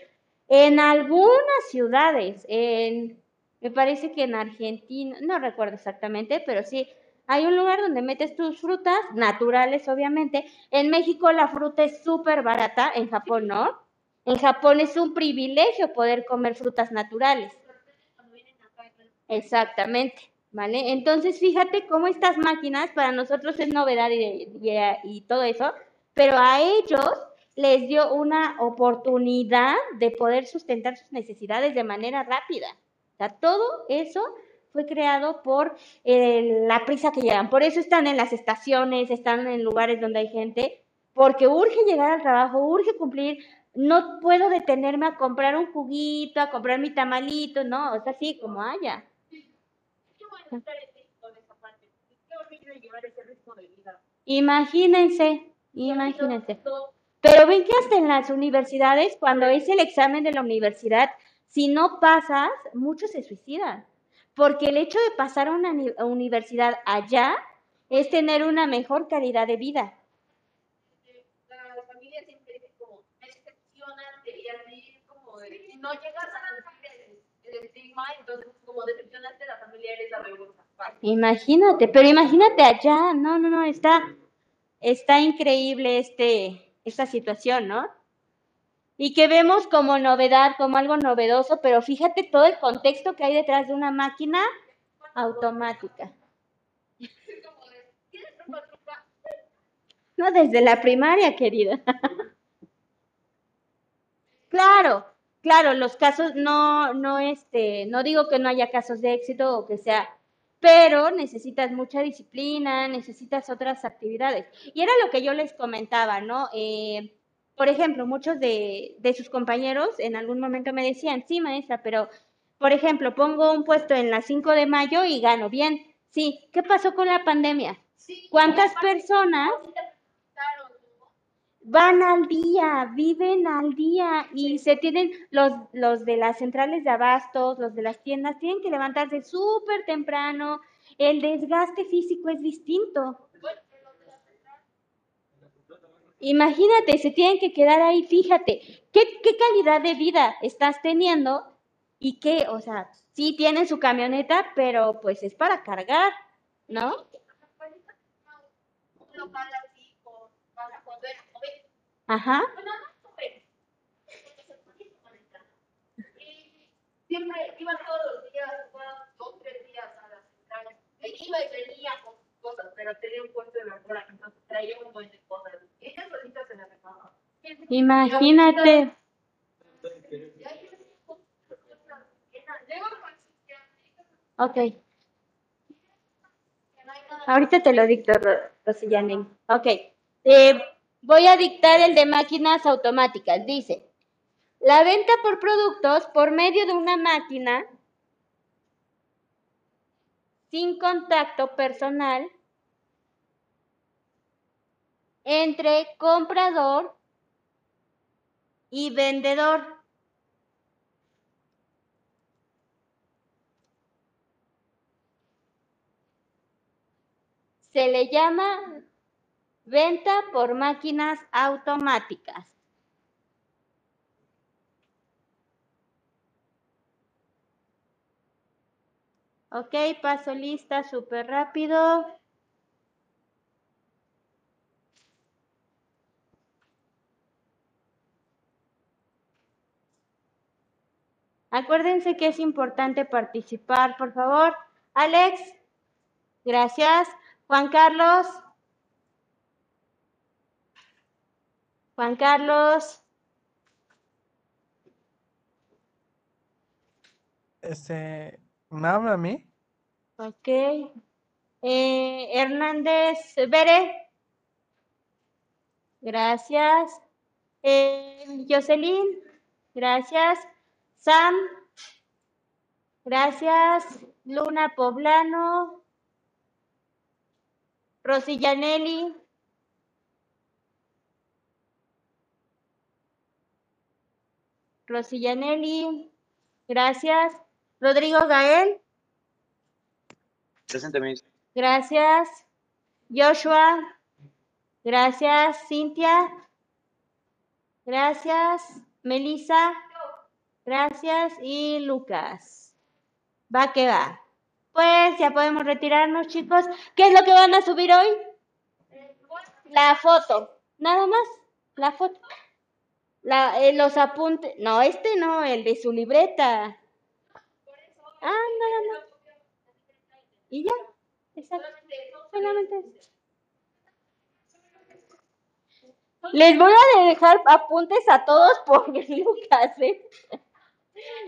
en algunas ciudades, en, me parece que en Argentina, no recuerdo exactamente, pero sí, hay un lugar donde metes tus frutas naturales, obviamente. En México la fruta es súper barata, en Japón no. En Japón es un privilegio poder comer frutas naturales. Exactamente, ¿vale? Entonces, fíjate cómo estas máquinas para nosotros es novedad y, y- todo eso, pero a ellos les dio una oportunidad de poder sustentar sus necesidades de manera rápida. O sea, todo eso fue creado por eh, la prisa que llevan. Por eso están en las estaciones, están en lugares donde hay gente, porque urge llegar al trabajo, urge cumplir. No puedo detenerme a comprar un juguito, a comprar mi tamalito, no, es así como haya. Imagínense, imagínense. Pero ven que hasta en las universidades, cuando es el examen de la universidad, si no pasas, muchos se suicidan. Porque el hecho de pasar a una universidad allá es tener una mejor calidad de vida. La familia siempre dice como, me decepcionan de y así como de, si no llegas a el, el estigma, entonces como decepcionaste a la familia eres la vergüenza. Imagínate, pero imagínate allá, no, no, no, está, está increíble este, esta situación, ¿no? Y que vemos como novedad, como algo novedoso, pero fíjate todo el contexto que hay detrás de una máquina automática. No, desde la primaria, querida. Claro, claro, los casos no, no, este, no digo que no haya casos de éxito o que sea, pero necesitas mucha disciplina, necesitas otras actividades. Y era lo que yo les comentaba, ¿no? Eh, por ejemplo, muchos de, de sus compañeros en algún momento me decían, sí, maestra, pero, por ejemplo, pongo un puesto en la 5 de mayo y gano bien. Sí, ¿qué pasó con la pandemia? Sí, ¿Cuántas personas van al día, viven al día y se tienen los, los de las centrales de abastos, los de las tiendas, tienen que levantarse súper temprano. El desgaste físico es distinto. Imagínate, se tienen que quedar ahí, fíjate, ¿qué, qué calidad de vida estás teniendo? Y qué, o sea, sí tienen su camioneta, pero pues es para cargar, ¿no? Ajá. Siempre iban todos los días, dos, tres días a la central. Iba y venía con cosas, pero tenía un de traía un solita Imagínate. Ok. Ahorita te lo dicto. Ok. Voy a dictar el de máquinas automáticas. Dice, la venta por productos por medio de una máquina sin contacto personal entre comprador y vendedor. Se le llama venta por máquinas automáticas. Ok, paso lista súper rápido. Acuérdense que es importante participar, por favor. Alex, gracias. Juan Carlos. Juan Carlos. Este, ¿me habla a mí? Ok. Eh, Hernández Bere. Gracias. Eh, Jocelyn. Gracias. Sam. Gracias. Luna Poblano. Rosillanelli. Rosillanelli. Gracias. Rodrigo Gael. Presente. Gracias. Joshua. Gracias. Cintia. Gracias. Melissa. Gracias. Y Lucas. Va que va. Pues ya podemos retirarnos, chicos. ¿Qué es lo que van a subir hoy? La foto. Nada más. La foto. La, eh, los apuntes. No, este no, el de su libreta. Ah, nada más. Y ya. Exacto. Solamente eso. Les voy a dejar apuntes a todos por Lucas, ¿eh?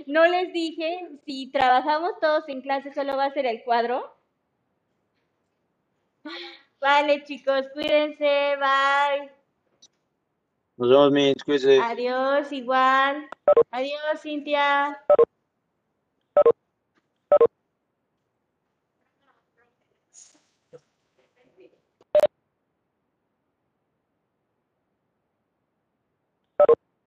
No les dije, si trabajamos todos en clase, solo va a ser el cuadro. Vale, chicos, cuídense, bye. Nos vemos, Miss. Cuídese. Adiós, igual. Adiós, Cintia.